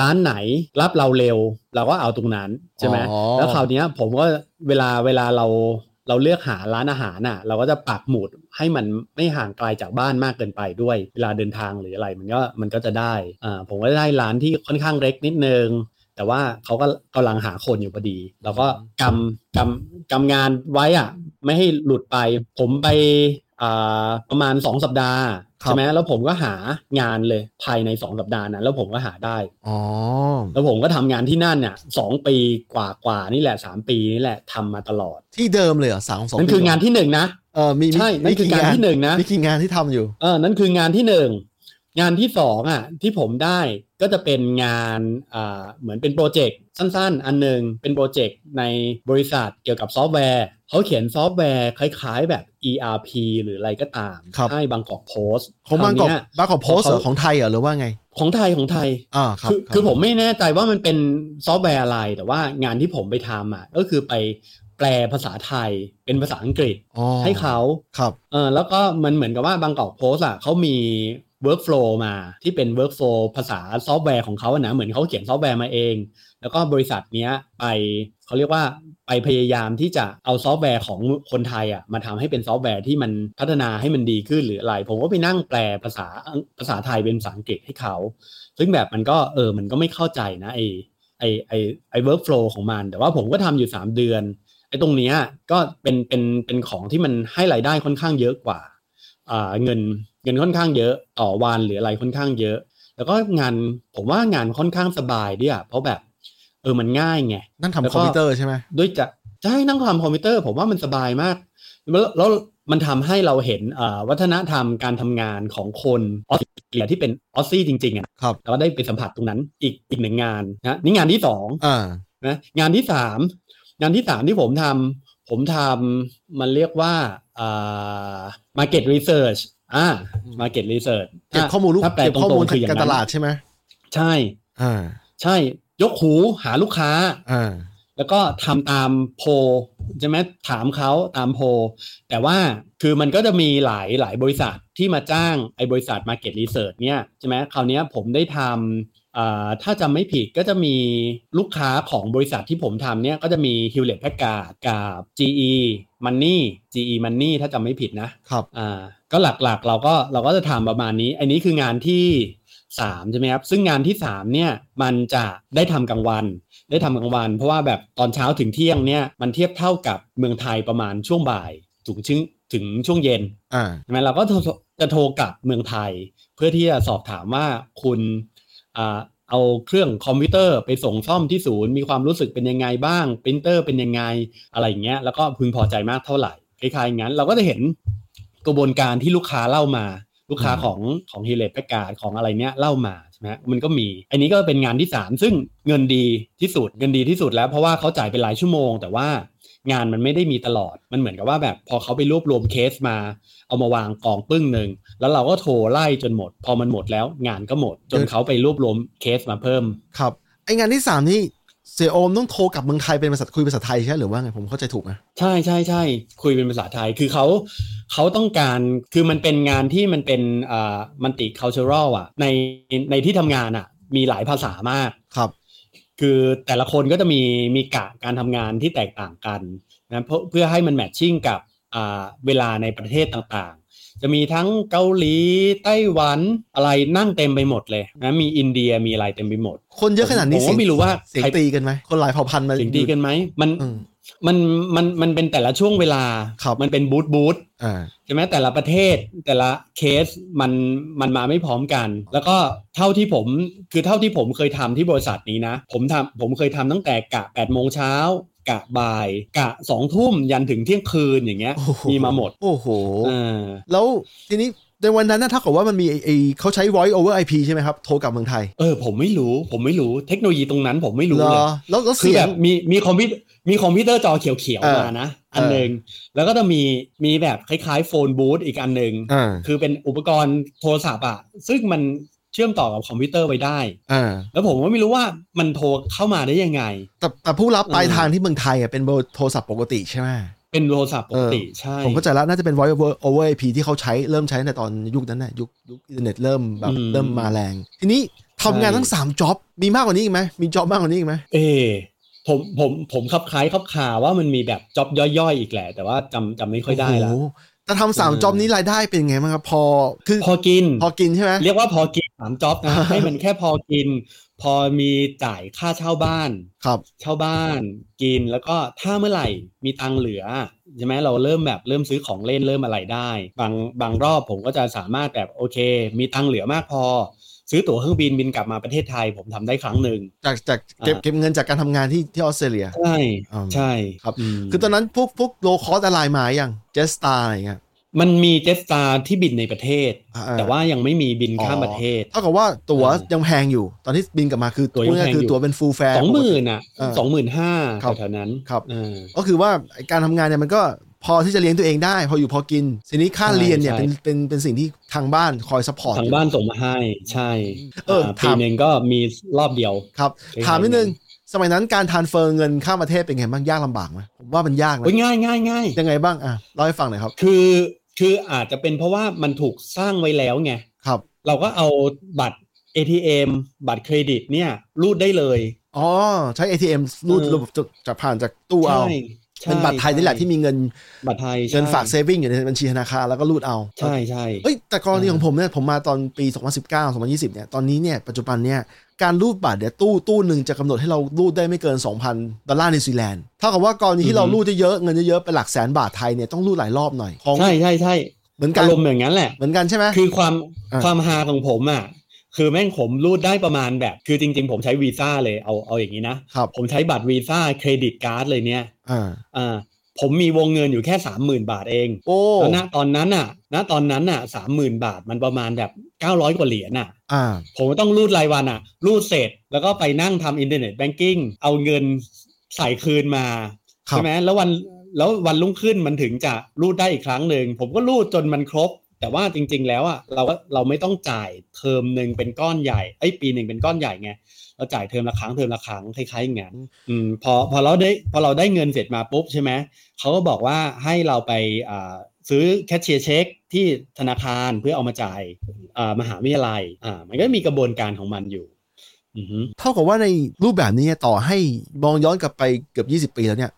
ร้านไหนรับเราเร็ว เราก็เอาตรงนั้นใช่ไหมอ๋อแล้วคราวเนี้ยผมก็เวลาเวลาเรา เราเลือกหาร้านอาหารน่ะ เราก็จะปักหมุดให้มันไม่ห่างไกลจากบ้านมากเกินไปด้วย เวลาเดินทางหรืออะไรมันก็มันก็จะได้อ่าผมก็ได้ร้านที่ค่อนข้างเล็กนิดนึงแต่ว่าเขาก็กำลังหาคนอยู่พอดี เราก็กำกำกำงานไว้อะไม่ให้หลุดไป ผมไปอ่าประมาณสองสัปดาห์ใช่ไหมแล้วผมก็หางานเลยภายในสองสัปดาห์นั้นแล้วผมก็หาได้อ๋อแล้วผมก็ทำงานที่นั่นเนี่ยสองปีกว่ากว่าๆนี่แหละสามปีนี่แหละทำมาตลอด ที่เดิมเลยเหรอสามสองนั่นคืองานที่หนึ่งนะเออมีมีใช่นั่นคืองานที่หนึ่งนะมีกี่งานที่ทำอยู่เออนั่นคืองานที่หนึ่งงานที่สองอะที่ผมได้ก็จะเป็นงานอ่าเหมือนเป็นโปรเจกต์สั้น ๆ อันหนึ่งเป็นโปรเจกต์ในบริษัทเกี่ยวกับซอฟต์แวร์ เขาเขียนซอฟต์แวร์คล้ายๆแบบ ERP หรืออะไรก็ตามครับให้ Bangkok Post ของบางกอกครวเนี้ย Bangkok Post เหรอเขาของไทยเหรอหรือว่าไง ของไทยของไทยอ่าครับคือรับคือผมไม่แน่ใจว่ามันเป็นซอฟต์แวร์อะไร แต่ว่างานที่ผมไปทำอะก็คือไปแปลภาษาไทยเป็นภาษาอังกฤษอ๋อให้เขาครับเออแล้วก็มันเหมือนกับว่า Bangkok Post อะเขามี workflow มาที่เป็น workflow ภาษาซอฟต์แวร์ของเขาอะนะเหมือนเขาเขียนซอฟต์แวร์มาเอง แล้วก็บริษัทเนี้ยไปเขาเรียกว่าไปพยายามที่จะเอาซอฟต์แวร์ของคนไทยอะมาทำให้เป็นซอฟต์แวร์ที่มันพัฒนาให้มันดีขึ้นหรืออะไร ผมก็ไปนั่งแปลภาษาภาษาไทยเป็นภาษาอังกฤษให้เขา ซึ่งแบบมันก็เออมันก็ไม่เข้าใจนะไอไอไอไอ workflow ของมัน แต่ว่าผมก็ทำอยู่ 3 เดือนไอตรงเนี้ยก็เป็นเป็นเป็นของที่มันให้รายได้ค่อนข้างเยอะกว่าอ่าเงินเงินค่อนข้างเยอะต่อวันหรืออะไรค่อนข้างเยอะ แล้วก็งานผมว่างานค่อนข้างสบายด้วยอะเพราะแบบ เออมันง่ายไงนั่งแล้วทำก็คอมพิวเตอร์ใช่ไหมด้วยจะจะให้นั่งทำคอมพิวเตอร์ ผมว่ามันสบายมากแล้วแล้วมันทำให้เราเห็นอ่าวัฒนธรรมการทำงานของคนออสเตรเลียที่เป็น Aussie จริงๆอะครับแล้วก็ได้ไปสัมผัสตรงนั้นอีกอีกหนึ่งงานนะนี่งานที่สองอ่านะงานที่สามงานที่สามที่ผมทำผมทำมันเรียกว่าอ่า market research อ่า market research เก็บข้อมูลลูกถ้าแปลเก็บตรข้อมูลงๆคืออย่างการนั้ตนลาดใช่ไหมใช่อ่าใช่ ยกหูหาลูกค้าอ่าแล้วก็ทำตามโพลใช่ไหมถามเขาตามโพลแต่ว่าคือมันก็จะมีหลายหลายบริษัทที่มาจ้างไอ้บริษัท Market Research เนี่ยใช่ไหมคราวเนี้ยผมได้ทำอ่าถ้าจำไม่ผิดก็จะมีลูกค้าของบริษัทที่ผมทำเนี่ยก็จะมี Hewlett Packard กับ GE Money GE Money ถ้าจำไม่ผิดนะครับอ่าก็หลักๆ เราก็เราก็จะทำประมาณนี้ อันนี้คืองานที่ สามใช่ไหมครับซึ่งงานที่สามเนี่ยมันจะได้ทำกลางวัน ได้ทำกลางวัน เพราะว่าแบบตอนเช้าถึงเที่ยงเนี่ยมันเทียบเท่ากับเมืองไทยประมาณช่วงบ่ายถึงถึงถึงช่วงเย็นอ่าใช่ไหมเราก็โทรจะโทรกลับเมืองไทย เพื่อที่จะสอบถามว่าคุณอ่าเอาเครื่องคอมพิวเตอร์ไปส่งซ่อมที่ศูนย์มีความรู้สึกเป็นยังไงบ้างปรินเตอร์เป็นยังไงอะไรอย่างเงี้ยแล้วก็พึงพอใจมากเท่าไหร่คล้ายๆงั้น เราก็จะเห็นกระบวนการที่ลูกค้าเล่ามา ลูกค้าอืมของของฮิเลตประกาศของอะไรเนี้ยเล่ามาใช่ไหมมันก็มี อันนี้ก็เป็นงานที่สามซึ่งเงินดีที่สุดเงินดีที่สุดแล้วเพราะว่าเขาจ่ายเป็นรายชั่วโมง แต่ว่างานมันไม่ได้มีตลอด มันเหมือนกับว่าแบบพอเขาไปรวบรวมเคสมา เอามาวางกองปึ้งหนึ่ง แล้วเราก็โทรไล่จนหมด พอมันหมดแล้วงานก็หมด จนเขาไปรวบรวมเคสมาเพิ่ม ครับ ไองานที่สามนี่เซโอมต้องโทรกลับเมืองไทยเป็นภาษาคุยภาษาไทยใช่หรือว่าไงผมเข้าใจถูกไหมใช่ใช่ใช่คุยเป็นภาษาไทยคือเขา เขาต้องการคือมันเป็นงานที่มันเป็นอ่ามันติ cultural อะในในที่ทำงานอะ มีหลายภาษามากครับ คือแต่ละคนก็จะมีมีกะการทำงานที่แตกต่างกันนะเพื่อเพื่อให้มันแมทชิ่งกับอ่าเวลาในประเทศต่างๆ จะมีทั้งเกาหลีไต้หวันอะไรนั่งเต็มไปหมดเลยนะมีอินเดียมีอะไรเต็มไปหมด คนเยอะขนาดนี้ผมเสียงก็ไม่รู้ว่าเสียงใครตีกันไหมคนหลายเผ่าพันธุ์มา เสียงดีกันไหมมันอืม มันมันมันเป็นแต่ละช่วงเวลาครับมันเป็นบูธบูธอ่าใช่ไหมแต่ละประเทศแต่ละเคสมันมันมาไม่พร้อมกัน แล้วก็เท่าที่ผมคือเท่าที่ผมเคยทำที่บริษัทนี้นะ ผมทำผมเคยทำตั้งแต่กะ8ปดโมงเช้ากะบ่ายกะสองทุ่มยันถึงเที่ยงคืนอย่างเงี้ยโอ้โหมีมาหมด โอ้โหเออแล้วทีนี้ ในวันนั้นนะถ้าเกิดว่ามันมีไอ้ไอ้เขาใช้ voice over IP ใช่ไหมครับ โทรกลับเมืองไทย เออ ผมไม่รู้ ผมไม่รู้ เทคโนโลยีตรงนั้นผมไม่รู้เหรเลยอแล้วแล้วคือเสียแบงบมีมีคอมพิวมีคอมพิวเตอร์จอเขียวเออๆมานะ อันหนึ่งแล้วก็จะมีมีแบบคล้ายๆโฟนบูธอีกอันหนึ่งอ่าคือเป็นอุปกรณ์โทรศัพท์อะซึ่งมันเชื่อมต่อกับคอมพิวเตอร์ไว้ได้อ่าแล้วผมก็ไม่รู้ว่ามันโทรเข้ามาได้ยังไง แต่แต่ผู้รับปลายเออทางที่เมืองไทยอะเป็นเบอร์โทรศัพท์ปกติใช่ไหม เป็นโทรศัพท์ปกติใช่ ผมเข้าใจแล้วน่าจะเป็น voice over over IP ที่เขาใช้เริ่มใช้ในตอนยุคนั้นน่ะยุคยุคอินเทอร์เน็ตเริ่มแบบอืมเริ่มมาแรง ทีนี้ทำงานใช่ทั้งสาม jobมีมากกว่านี้อีกไหมมี job มากกว่านี้อีกไหมเออผมผมผมคลับคล้ายคลับคลาว่ามันมีแบบ job ย่อยๆอีกแหละ แต่ว่าจำจำไม่ค่อยได้ละโอ้โหแต่ทำสามเออ job นี้รายได้เป็นไงบ้างครับพอคือพอกิน พอกินใช่ไหมเรียกว่าพอกินสาม job นะให้มันแค่พอกิน พอมีจ่ายค่าเช่าบ้านครับ เช่าบ้านกินแล้วก็ถ้าเมื่อไหร่มีตังค์เหลือใช่ไหมเราเริ่มแบบเริ่มซื้อของเล่นเริ่มอะไรได้ บางบางรอบผมก็จะสามารถแบบโอเค มีตังค์เหลือมากพอ ซื้อตั๋วเครื่องบินบินกลับมาประเทศไทย ผมทำได้ครั้งหนึ่งจากจากเก็บอ่าเก็บเงินจากการทำงานที่ที่ออสเตรเลียใช่อืมใช่ครับมคือตอนนั้นพวกพวกโลคอสอะไรมาอย่างเจสตาอะไรอย่างเงี้ย มันมีเจสตาที่บินในประเทศอ่าแต่ว่ายังไม่มีบินข้ามอ๋อประเทศเท่ากับว่าตั๋วอ่ายังยังแพงอยู่ ตอนที่บินกลับมาคือตั๋วยังพูดง่าแพงคืออยู่ตั๋วเป็น full fare สองหมื่นอะเออสองหมื่นห้าครับแถวๆนั้นครับเออก็คือว่าการทำงานเนี่ยมันก็พอที่จะเลี้ยงตัวเองได้พออยู่พอกินทีนี้ค่าใช่เรียนเนี่ยใช่เป็นเป็นเป็นสิ่งที่ทางบ้านคอย support ทางบ้านส่งมาให้ใช่เอออ่าถามปีหนึ่งก็มีรอบเดียวครับคล้ายๆถามนิดนึงกันสมัยนั้นการ transfer เงินข้ามประเทศเป็นไงบ้างยากลำบากไหมผมว่ามันยากนะโอ้ยง่ายง่ายง่ายยังไงบ้างอะเล่าให้ฟังหน่อยครับ คือ คืออาจจะเป็นเพราะว่ามันถูกสร้างไว้แล้วไงครับ เราก็เอาบัตร ATM บัตรเครดิตเนี่ยรูดได้เลย อ๋อ ใช้ ATM รูดเออระบบจะผ่านจากตู้เอาใช่ใช่ เป็นบัตรไทยนี่แหละที่มีเงินบัตรไทยเงินใช่ฝากเซฟิงอยู่ในบัญชีธนาคารแล้วก็รูดเอา ใช่ใช่เอ้ยแต่กรณีอ่าของผมเนี่ยผมมาตอนปี 2019 2020 เนี่ยตอนนี้เนี่ยปัจจุบันเนี่ยการรูดบัตรเนี่ยตู้ตู้หนึ่งจะกำหนดให้เรารูดได้ไม่เกิน 2,000 ดอลลาร์นิวซีแลนด์เท่ากับว่ากรณีที่เรารูดเยอะๆเงินเยอะๆเป็นหลักแสนบาทไทยเนี่ยต้องรูดหลายรอบหน่อยของใช่ใช่ใช่เหมือนกันอารมณ์อย่างนั้นแหละเหมือนกันใช่ไหมคือความอ่าความฮาของผมอะคือแม่งผมรูดได้ประมาณแบบ คือจริง ๆ ผมใช้วีซ่าเลยเอาเอาอย่างนี้นะครับผมใช้บัตร Visa credit card เลยเนี่ย อ่าอ่าผมมีวงเงินอยู่แค่สามหมื่นบาทเองโอ้แล้วณตอนนั้นน่ะณตอนนั้นน่ะสามหมื่นบาทมันประมาณแบบเก้าร้อยกว่าเหรียญน่ะอ่า ผมก็ต้องรูดรายวันอะ รูดเสร็จแล้วก็ไปนั่งทำ internet banking เอาเงินใส่คืนมาครับใช่ไหมแล้ววันแล้ววันรุ่งขึ้นมันถึงจะรูดได้อีกครั้งหนึ่งผมก็รูดจนมันครบ แต่ว่าจริง ๆ แล้วอะเราก็เราไม่ต้องจ่ายเทอมหนึ่งเป็นก้อนใหญ่ไอ้ยปีหนึ่งเป็นก้อนใหญ่ไง เราจ่ายเทอมละครั้งเทอมละครั้งคล้ายๆอย่างนั้นอืมพอพอเราได้พอเราได้เงินเสร็จมาปุ๊บใช่ไหมเขาก็บอกว่าให้เราไปอ่าซื้อแคชเชียร์เช็คที่ธนาคารเพื่อเอามาจ่ายอ่ามหาวิทยาลัยอ่ามันก็มีกระบวนการของมันอยู่อือฮึเท่ากับว่าในรูปแบบนี้ต่อให้มองย้อนกลับไปเกือบ 20 ปีแล้วเนี่ย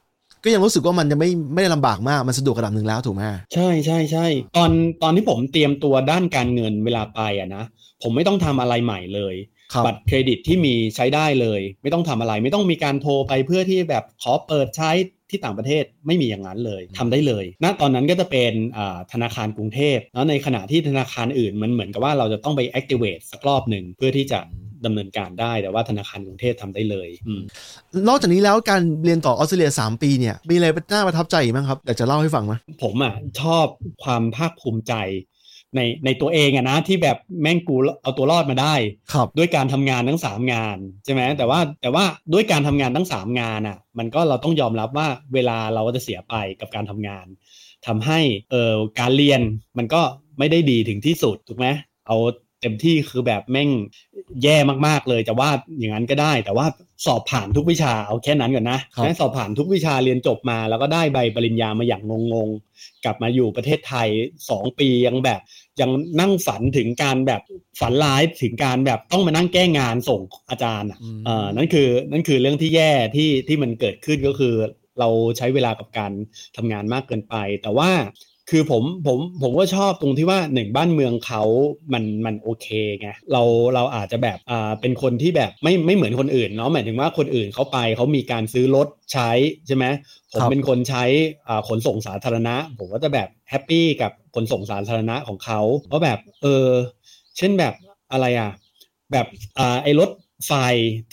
ก็ยังรู้สึกว่ามันจะไม่ไม่ได้ลำบากมาก มันสะดวกระดับหนึ่งแล้วถูกไหมใช่ใช่ใช่ตอนตอนที่ผมเตรียมตัวด้านการเงินเวลาไปอะนะ ผมไม่ต้องทำอะไรใหม่เลยครั บบัตรเครดิตที่มีใช้ได้เลย ไม่ต้องทำอะไร ไม่ต้องมีการโทรไปเพื่อที่แบบขอเปิดใช้ที่ต่างประเทศไม่มีอย่างนั้นเลยทำได้เลยณตอนนั้นก็จะเป็นอ่าธนาคารกรุงเทพแล้วในขณะที่ธนาคารอื่นมันเหมือนกับว่าเราจะต้องไป activate สักรอบหนึ่งเพื่อที่จะดำเนินการได้แต่ว่าธนาคารกรุงเทพทำได้เลยอืมนอกจากนี้แล้วการเรียนต่อออสเตรเลีย 3 ปีเนี่ยมีอะไรน่าประทับใจอีกบ้างครับอยากจะเล่าให้ฟังไหมผมอะชอบความภาคภูมิใจ ในในตัวเองอะนะที่แบบแม่งกูเอาตัวรอดมาได้ครับด้วยการทำงานทั้งสามงานใช่ไหมแต่ว่าแต่ว่าด้วยการทำงานทั้งสามงานอะมันก็เราต้องยอมรับว่าเวลาเราก็จะเสียไปกับการทำงานทำให้เอ่อการเรียนมันก็ไม่ได้ดีถึงที่สุดถูกไหมเอา เต็มที่คือแบบแม่งแย่มากๆเลยจะว่าอย่างนั้นก็ได้ แต่ว่าสอบผ่านทุกวิชาเอาแค่นั้นก่อนนะครับนะสอบผ่านทุกวิชาเรียนจบมา แล้วก็ได้ใบปริญญามาอย่างงงๆ กลับมาอยู่ประเทศไทยสองปียังแบบยังนั่งฝันถึงการแบบฝันร้ายถึงการแบบต้องมานั่งแก้งานส่งอาจารย์อะอืมเอ่านั่นคือนั่นคือเรื่องที่แย่ที่ที่มันเกิดขึ้นก็คือเราใช้เวลากับการทำงานมากเกินไป แต่ว่า คือผมผมผมก็ชอบตรงที่ว่าหนึ่งบ้านเมืองเขามันมันโอเคไงเราเราอาจจะแบบอ่าเป็นคนที่แบบไม่ไม่เหมือนคนอื่นเนาะหมายถึงว่าคนอื่นเขาไปเขามีการซื้อรถใช้ใช่ไหมผมครับเป็นคนใช้อ่าขนส่งสาธารณะ ผมก็จะแบบแฮปปี้กับขนส่งสาธารณะของเขาเพราะแบบเออเช่นแบบอะไรอะแบบอ่าไอ้รถ ไฟ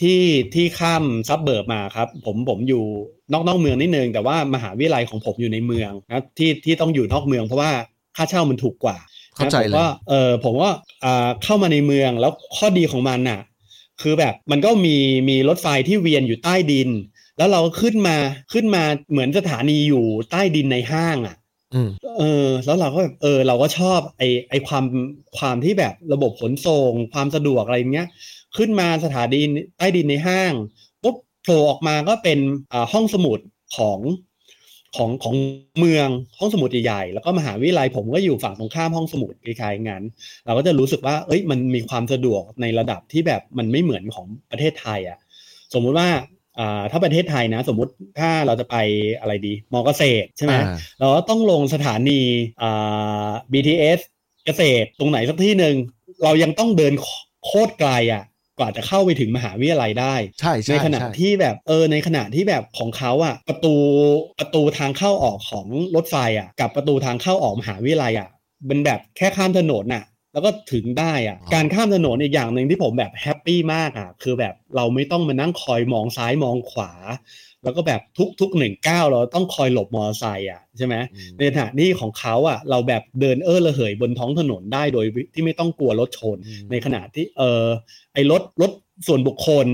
ที่ที่ข้ามซับเบิร์บมาครับ ผมผมอยู่นอกนอกเมืองนิดนึงแต่ว่ามหาวิทยาลัยของผมอยู่ในเมืองนะที่ที่ต้องอยู่นอกเมืองเพราะว่าค่าเช่ามันถูกกว่าเข้าใจนะผมเลยก็เออผมก็อ่าเข้ามาในเมืองแล้วข้อดีของมันน่ะ คือแบบมันก็มีมีรถไฟที่เวียนอยู่ใต้ดิน แล้วเราขึ้นมาขึ้นมาเหมือนสถานีอยู่ใต้ดินในห้างอะอืมเออ แล้วเราก็แบบเออ เราก็ชอบไอไอความความที่แบบระบบขนส่งความสะดวกอะไรเงี้ย ขึ้นมาสถานีใต้ดินในห้างปุ๊บโผล่ออกมาก็เป็นอ่าห้องสมุดของของของเมืองห้องสมุดใหญ่ๆแล้วก็มหาวิทยาลัยผมก็อยู่ฝั่งตรงข้ามห้องสมุดคล้ายๆงั้น เราก็จะรู้สึกว่าเอ้ยมันมีความสะดวกในระดับที่แบบมันไม่เหมือนของประเทศไทยอะสมมุติว่าอ่าถ้าประเทศไทยนะ สมมุติถ้าเราจะไปอะไรดีมอเกษตรใช่ไหมอ่าเราก็ต้องลงสถานีอ่า BTS เกษตรตรงไหนสักที่หนึ่งเรายังต้องเดินโคตรไกลอะ กว่าจะเข้าไปถึงมหาวิทยาลัยได้ ใช่ในใช่ขณะใช่ที่แบบเออในขณะที่แบบของเขาอะประตูประตูทางเข้าออกของรถไฟอะกับประตูทางเข้าออกมหาวิทยาลัยอะเป็นแบบแค่ข้ามถนนน่ะแล้วก็ถึงได้อะการข้ามถนนอีกอย่างหนึ่งที่ผมแบบแฮปปี้มากอะคือแบบเราไม่ต้องมานั่งคอยมองซ้ายมองขวา แล้วก็แบบทุกทุกหนึ่งก้าวเราต้องคอยหลบมอเตอร์ไซค์อะใช่ไหมอืมในขณะที่ของเขาอะเราแบบเดินเออระเหยบนท้องถนนได้โดยที่ไม่ต้องกลัวรถชนอืมในขณะที่เออไอรถรถส่วนบุคคล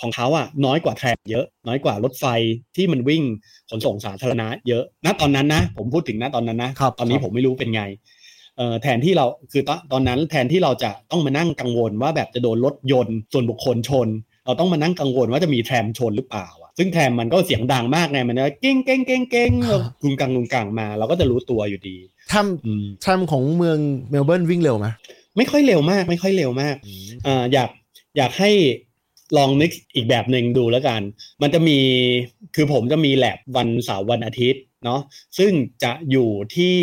ของเขาอะน้อยกว่าแทรกเยอะ น้อยกว่ารถไฟที่มันวิ่งขนส่งสาธารณะเยอะณตอนนั้นนะผมพูดถึงณตอนนั้นนะครับตอนนี้ครับผมไม่รู้เป็นไงเอ่อแทนที่เราคือตอนตอนนั้นแทนที่เราจะต้องมานั่งกังวลว่าแบบจะโดนรถยนต์ส่วนบุคคลชน เราต้องมานั่งกังวลว่าจะมีแทรมชนหรือเปล่าอะ ซึ่งแทรมมันก็เสียงดังมากไงมันจะเก้งเก้งเก้งเก้งแล้วกุงกังกุงกังมา เราก็จะรู้ตัวอยู่ดีทอืมำทำของเมืองเมลเบิร์นวิ่งเร็วไหมไม่ค่อยเร็วมาก ไม่ค่อยเร็วมากอ่าอยากอยากให้ลองนึกอีกแบบหนึ่งดูแล้วกัน มันจะมีคือผมจะมีแลบวันเสาร์วันอาทิตย์เนาะซึ่งจะอยู่ที่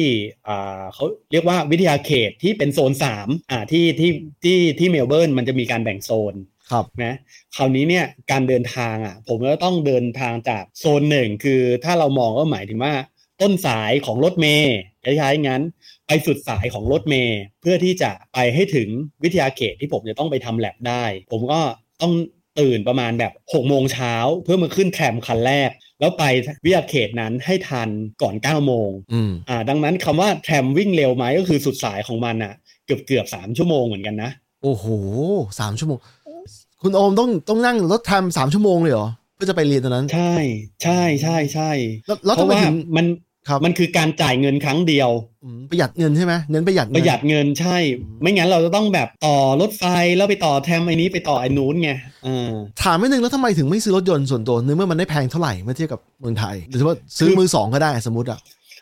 อ่าเขาเรียกว่าวิทยาเขตที่เป็นโซนสามอ่าที่ที่ที่ที่เมลเบิร์นมันจะมีการแบ่งโซน ครับนะคราวนี้เนี่ยการเดินทางอะ ผมก็ต้องเดินทางจากโซนหนึ่งคือถ้าเรามองก็หมายถึงว่า ต้นสายของรถเมย์คล้ายๆงั้น ไปสุดสายของรถเมย์เพื่อที่จะไปให้ถึงวิทยาเขตที่ผมจะต้องไปทำแลบได้ ผมก็ต้องตื่นประมาณแบบหกโมงเช้าเพื่อมาขึ้นแทรมคันแรก แล้วไปวิทยาเขตนั้นให้ทันก่อน9ก้าโมงอืมอ่า ดังนั้นคำว่าแทรมวิ่งเร็วไหมก็คือสุดสายของมันอะ เกือบเกือบสามชั่วโมงเหมือนกันนะ โอ้โหสามชั่วโมง คุณโอมต้องต้องนั่งรถทำสามชั่วโมงเลยเหรอเพื่อจะไปเรียนตอนนั้น ใช่ใช่ใช่ใช่แล้วแล้วเพทำราะไมว่าถึงมันครับมันคือการจ่ายเงินครั้งเดียวอืมประหยัดเงินใช่ไหมเน้นประหยัดปเงินระหยัดเงินใช่ ไม่งั้นเราจะต้องแบบต่อรถไฟแล้วไปต่อแทมไอ้นี้ไปต่อไอ้นู้นไงเออถามไม่นึงแล้วทำไมถึงไม่ซื้อรถยนต์ส่วนตัวเนื่องเมื่อมันได้แพงเท่าไหร่เมื่อเทียบกับเมืองไทยหรือว่าซื้อคือมือสองก็ได้สมมติอะ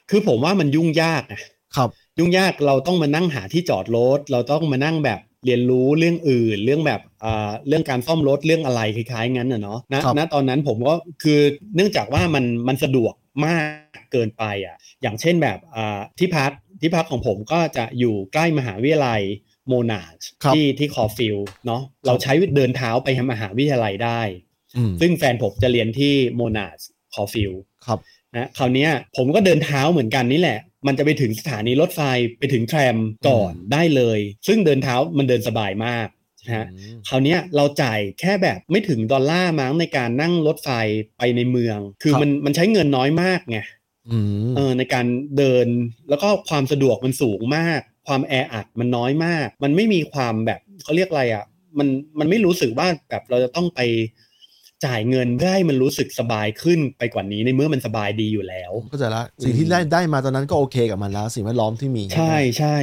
คือผมว่ามันยุ่งยากนะครับ ยุ่งยากเราต้องมานั่งหาที่จอดรถเราต้องมานั่งแบบ เรียนรู้เรื่องอื่น เรื่องแบบอ่าเรื่องการซ่อมรถเรื่องอะไรคล้ายๆงั้นน่ะเนาะนะครับณตอนนั้นผมก็คือเนื่องจากว่ามันมันสะดวกมากเกินไปอะอย่างเช่นแบบอ่าที่พักที่พักของผมก็จะอยู่ใกล้มหาวิทยาลัย Monash ครับที่ที่ Caulfield เนาะเราใช้เดินเท้าไปมหาวิทยาลัยได้อืมซึ่งแฟนผมจะเรียนที่ Monash Caulfield ครับนะคราวเนี้ยผมก็เดินเท้าเหมือนกันนี่แหละ มันจะไปถึงสถานีรถไฟไปถึง tram ก่อนได้เลย ซึ่งเดินเท้ามันเดินสบายมากนะฮะอืมคราวเนี้ยเราจ่ายแค่แบบไม่ถึงดอลลาร์มั้งในการนั่งรถไฟไปในเมือง คือมันมันใช้เงินน้อยมากไงอืมเออในการเดินแล้วก็ความสะดวกมันสูงมาก ความแออัดมันน้อยมาก มันไม่มีความแบบเขาเรียกอะไรอะมันมันไม่รู้สึกว่าแบบเราจะต้องไป จ่ายเงินเพื่อให้มันรู้สึกสบายขึ้นไปกว่านี้ในเมื่อมันสบายดีอยู่แล้วเข้าใจละสิ่งที่ได้ได้มาตอนนั้นก็โอเคกับมันแล้ว สิ่งแวดล้อมที่มีใช่ใช่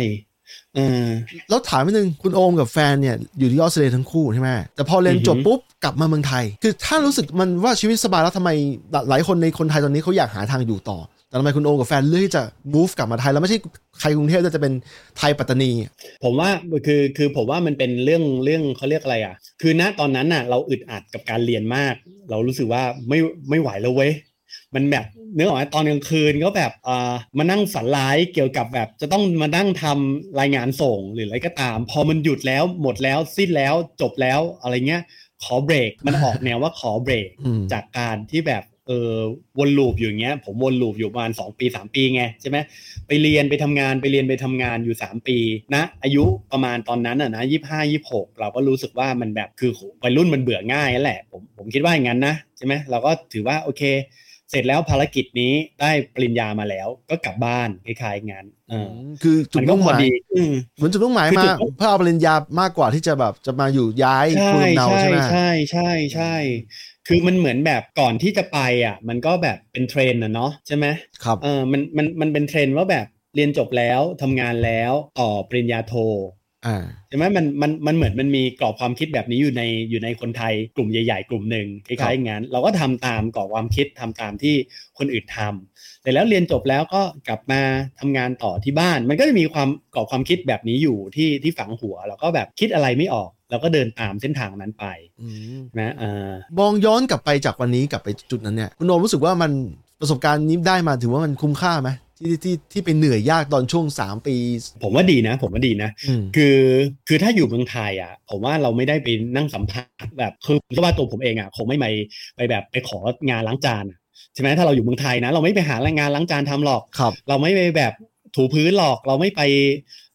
เออแล้วถามนิดนึงคุณโอมกับแฟนเนี่ยอยู่ที่ออสเตรเลียทั้งคู่ใช่ไหมแต่พอเรียนอือฮึจบปุ๊บกลับมาเมืองไทย คือถ้ารู้สึกมันว่าชีวิตสบายแล้วทำไมหลายคนในคนไทยตอนนี้เขาอยากหาทางอยู่ต่อ แต่ทำไมคุณโอมกับแฟนเลือกที่จะ move กลับมาไทย แล้วไม่ใช่ใครกรุงเทพแต่จะเป็นไทยปัตตานี ผมว่าคือคือผมว่ามันเป็นเรื่องเรื่องเขาเรียกอะไรอะ คือณตอนนั้นน่ะ เราอึดอัดกับการเรียนมาก เรารู้สึกว่าไม่ไม่ไหวแล้วเว้ยมันแบบเนื้อออกไหมตอนกลางคืนก็แบบอ่ามานั่งฝันร้ายเกี่ยวกับแบบ จะต้องมานั่งทำรายงานส่งหรืออะไรก็ตาม พอมันหยุดแล้วหมดแล้วสิ้นแล้วจบแล้วอะไรเงี้ยขอเบรกมันออกแนวว่าขอเบรกอืมจากการที่แบบ เออวนลูปอยู่อย่างเงี้ย ผมวนลูปอยู่ประมาณสองปีสามปีไงใช่ไหมไปเรียนไปทำงานไปเรียนไปทำงานอยู่สามปีนะอายุประมาณตอนนั้นอะนะยี่ห้ายี่หกเราก็รู้สึกว่ามันแบบคือวัยรุ่นมันเบื่อง่ายนั่นแหละผมผมคิดว่าอย่างนั้นนะใช่ไหมเราก็ถือว่าโอเค เสร็จแล้วภารกิจนี้ได้ปริญญามาแล้ว ก็กลับบ้านคล้ายๆงานเออคือจุดมันก็มุ่งพหอมายดีอืมเหมือนจุดมุ่งหมายคือมาจุดมุ่งเพื่อเอาปริญญามากกว่าที่จะแบบจะมาอยู่ย้ายใช่ภูมิลำเนาใช่ใช่ไหมใช่ใช่ใช่ คือมันเหมือนแบบก่อนที่จะไปอะ มันก็แบบเป็นเทรนด์นะเนาะใช่ไหมครับเออมันมันมันเป็นเทรนด์ว่าแบบเรียนจบแล้วทำงานแล้วต่อปริญญาโทอ่า ใช่ไหมมันมันมันเหมือนมันมีกรอบความคิดแบบนี้อยู่ในอยู่ในคนไทยกลุ่มใหญ่ ๆ กลุ่มหนึ่งคครัล้ายบๆอย่างนั้นเราก็ทำตามกรอบความคิดทำตามที่คนอื่นทำแต่แล้วเรียนจบแล้วก็กลับมาทำงานต่อที่บ้าน มันก็จะมีความกรอบความคิดแบบนี้อยู่ที่ที่ฝังหัวเราก็แบบคิดอะไรไม่ออกเราก็เดินตามเส้นทางนั้นไปอืมนะเออมองย้อนกลับไปจากวันนี้กลับไปจุดนั้นเนี่ยคุณโอมรู้สึกว่ามันประสบการณ์นี้ได้มาถือว่ามันคุ้มค่าไหม ที่ที่ที่ไปเหนื่อยยากตอนช่วงสามปี ผมว่าดีนะ ผมว่าดีนะอืมคือคือถ้าอยู่เมืองไทยอะ ผมว่าเราไม่ได้ไปนั่งสัมภาษณ์แบบคือผมว่าตัวผมเองอะคงไม่ไปไปแบบไปของานล้างจานอะใช่ไหมถ้าเราอยู่เมืองไทยนะ เราไม่ไปหางานล้างจานทำหรอกครับเราไม่ไปแบบถูพื้นหรอกเราไม่ไป